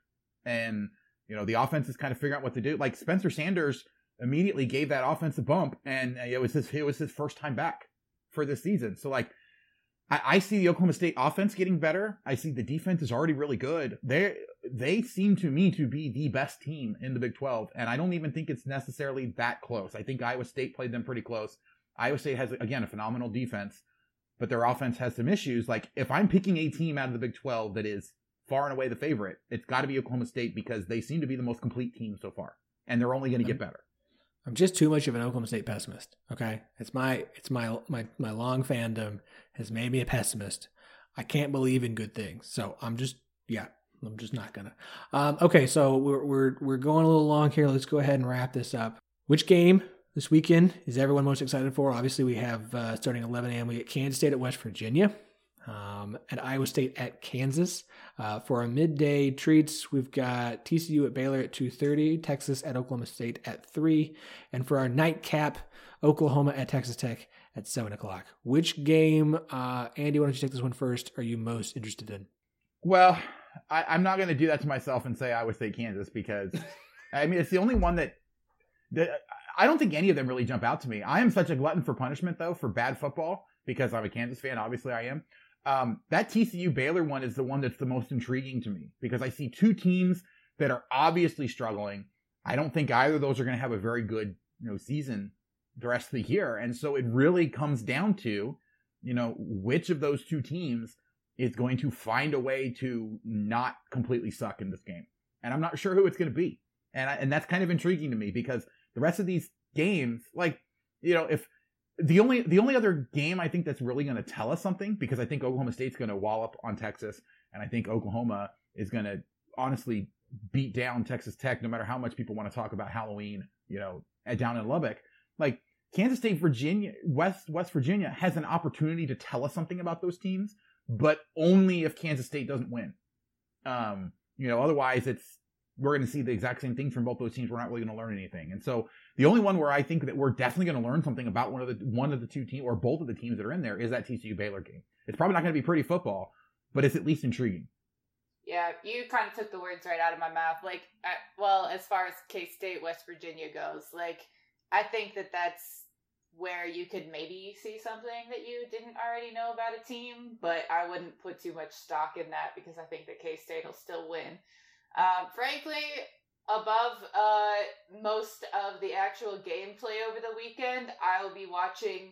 C: And, you know, the offense is kind of figuring out what to do. Like Spencer Sanders immediately gave that offense a bump and uh, it was his, it was his first time back for this season. So like, I, I see the Oklahoma State offense getting better. I see the defense is already really good. They, they seem to me to be the best team in the Big 12. And I don't even think it's necessarily that close. I think Iowa State played them pretty close. Iowa State has again a phenomenal defense, but their offense has some issues. Like if I'm picking a team out of the Big 12 that is far and away the favorite, it's got to be Oklahoma State because they seem to be the most complete team so far, and they're only going to get better.
A: I'm just too much of an Oklahoma State pessimist. Okay, it's my it's my my my long fandom has made me a pessimist. I can't believe in good things, so I'm just yeah. I'm just not gonna. Um, okay, so we're we're we're going a little long here. Let's go ahead and wrap this up. Which game this weekend is everyone most excited for? Obviously, we have uh, starting 11 a.m. We get Kansas State at West Virginia, um, and Iowa State at Kansas. Uh, for our midday treats, we've got TCU at Baylor at 2:30, Texas at Oklahoma State at three, and for our nightcap, Oklahoma at Texas Tech at seven o'clock. Which game, uh, Andy? Why don't you take this one first? Are you most interested in?
C: Well, I, am not going to do that to myself and say Iowa State Kansas because I mean it's the only one that that I don't think any of them really jump out to me. I am such a glutton for punishment though for bad football because I'm a Kansas fan. Obviously, I am. Um, that TCU Baylor one is the one that's the most intriguing to me because I see two teams that are obviously struggling. I don't think either of those are going to have a very good you know season the rest of the year, and so it really comes down to you know which of those two teams is going to find a way to not completely suck in this game, and I'm not sure who it's going to be, and I, and that's kind of intriguing to me because the rest of these games, like, you know, if the only the only other game I think that's really going to tell us something because I think Oklahoma State's going to wallop on Texas, and I think Oklahoma is going to honestly beat down Texas Tech, no matter how much people want to talk about Halloween, you know, down in Lubbock. Like Kansas State, Virginia, West West Virginia has an opportunity to tell us something about those teams, but only if Kansas State doesn't win. Um, you know, otherwise it's we're going to see the exact same things from both those teams. We're not really going to learn anything. And so the only one where I think that we're definitely going to learn something about one of the one of the two teams or both of the teams that are in there is that TCU Baylor game. It's probably not going to be pretty football, but it's at least intriguing.
B: Yeah, you kind of took the words right out of my mouth. Like, I, well, as far as K State West Virginia goes, like I think that that's where you could maybe see something that you didn't already know about a team, but I wouldn't put too much stock in that because I think that K State will still win. Um, frankly, above uh, most of the actual gameplay over the weekend, I will be watching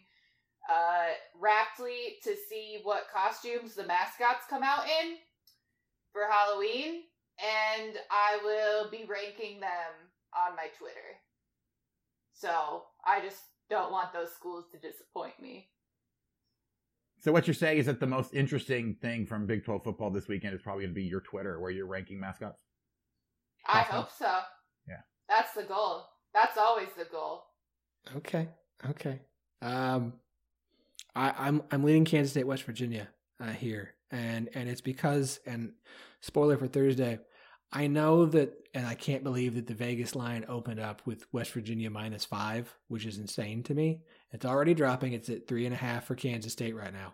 B: uh, Raptly to see what costumes the mascots come out in for Halloween, and I will be ranking them on my Twitter. So I just don't want those schools to disappoint me.
C: So what you're saying is that the most interesting thing from Big 12 football this weekend is probably going to be your Twitter, where you're ranking mascots.
B: I hope so.
C: Yeah.
B: That's the goal. That's always the goal.
A: Okay. Okay. Um, I, I'm I'm leaning Kansas State, West Virginia uh, here, and and it's because and spoiler for Thursday, I know that, and I can't believe that the Vegas line opened up with West Virginia minus five, which is insane to me. It's already dropping. It's at three and a half for Kansas State right now.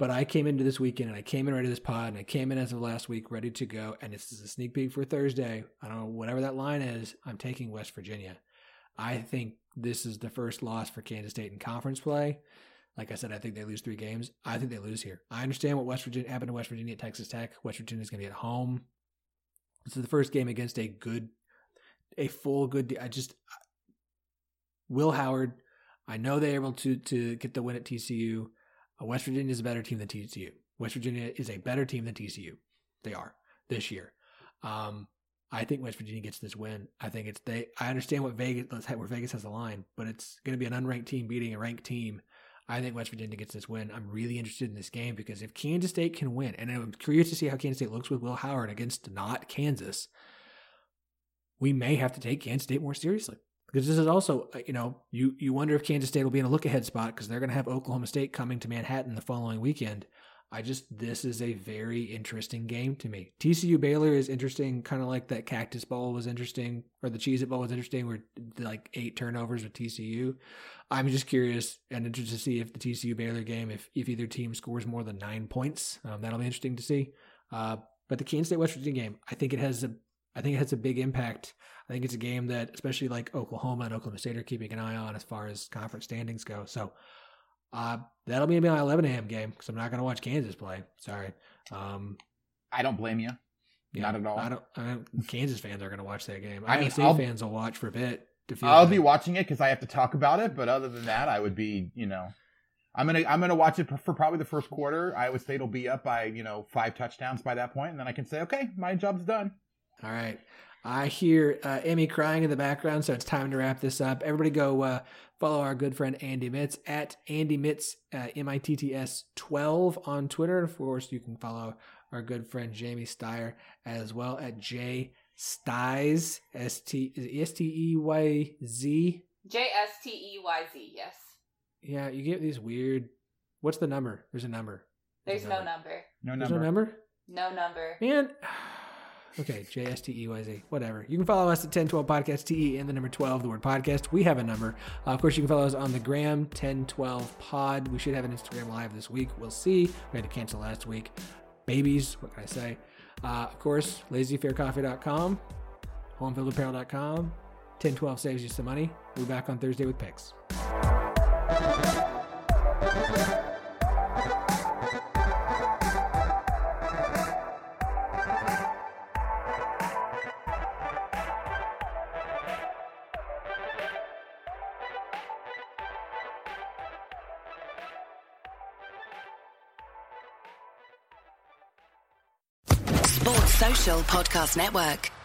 A: But I came into this weekend and I came in ready to this pod and I came in as of last week ready to go. And this is a sneak peek for Thursday. I don't know, whatever that line is, I'm taking West Virginia. I think this is the first loss for Kansas State in conference play. Like I said, I think they lose three games. I think they lose here. I understand what West Virginia happened to West Virginia at Texas Tech. West Virginia is going to be at home. This is the first game against a good, a full good. I just Will Howard. I know they're able to to get the win at TCU. West Virginia is a better team than TCU. West Virginia is a better team than TCU. They are this year. Um, I think West Virginia gets this win. I think it's they. I understand what Vegas where Vegas has the line, but it's going to be an unranked team beating a ranked team. I think West Virginia gets this win. I'm really interested in this game because if Kansas State can win, and I'm curious to see how Kansas State looks with Will Howard against not Kansas, we may have to take Kansas State more seriously. Because this is also, uh, you know, you you wonder if Kansas State will be in a look ahead spot because they're going to have Oklahoma State coming to Manhattan the following weekend. I just this is a very interesting game to me. TCU Baylor is interesting, kind of like that Cactus Bowl was interesting, or the Cheez It Bowl was interesting, where like eight turnovers with TCU. I'm just curious and interested to see if the TCU Baylor game, if if either team scores more than nine points, um, that'll be interesting to see. Uh, but the Kansas State West Virginia game, I think it has a, I think it has a big impact. I think it's a game that, especially like Oklahoma and Oklahoma State, are keeping an eye on as far as conference standings go. So uh, that'll be my 11 a.m. game because I'm not going to watch Kansas play. Sorry. Um,
C: I don't blame you. Yeah, not at all.
A: I don't, I don't Kansas fans are going to watch that game. I mean, State I'll, fans will watch for a bit.
C: I'll be watching it because I have to talk about it. But other than that, I would be, you know, I'm gonna I'm gonna watch it for probably the first quarter. Iowa State will be up by you know five touchdowns by that point, and then I can say, okay, my job's done.
A: All right. I hear uh, Emmy crying in the background, so it's time to wrap this up. Everybody go uh, follow our good friend Andy Mitts at Andy Mitts, uh, M I T T S 12 on Twitter. Of course, you can follow our good friend Jamie Steyer as well at J Styes, S T S T E Y Z.
B: J S T E Y Z, yes.
A: Yeah, you get these weird. What's the number? There's a number.
B: There's, There's no number.
C: No number.
A: There's no number?
B: No number.
A: Man. Okay, J S T E Y Z, whatever. You can follow us at 1012 Podcast, T E and the number 12, the word podcast. We have a number. Uh, of course, you can follow us on the gram, 1012 Pod. We should have an Instagram live this week. We'll see. We had to cancel last week. Babies, what can I say? Uh, of course, lazyfaircoffee.com, homefieldapparel.com. 1012 saves you some money. We'll be back on Thursday with picks.
D: Podcast Network.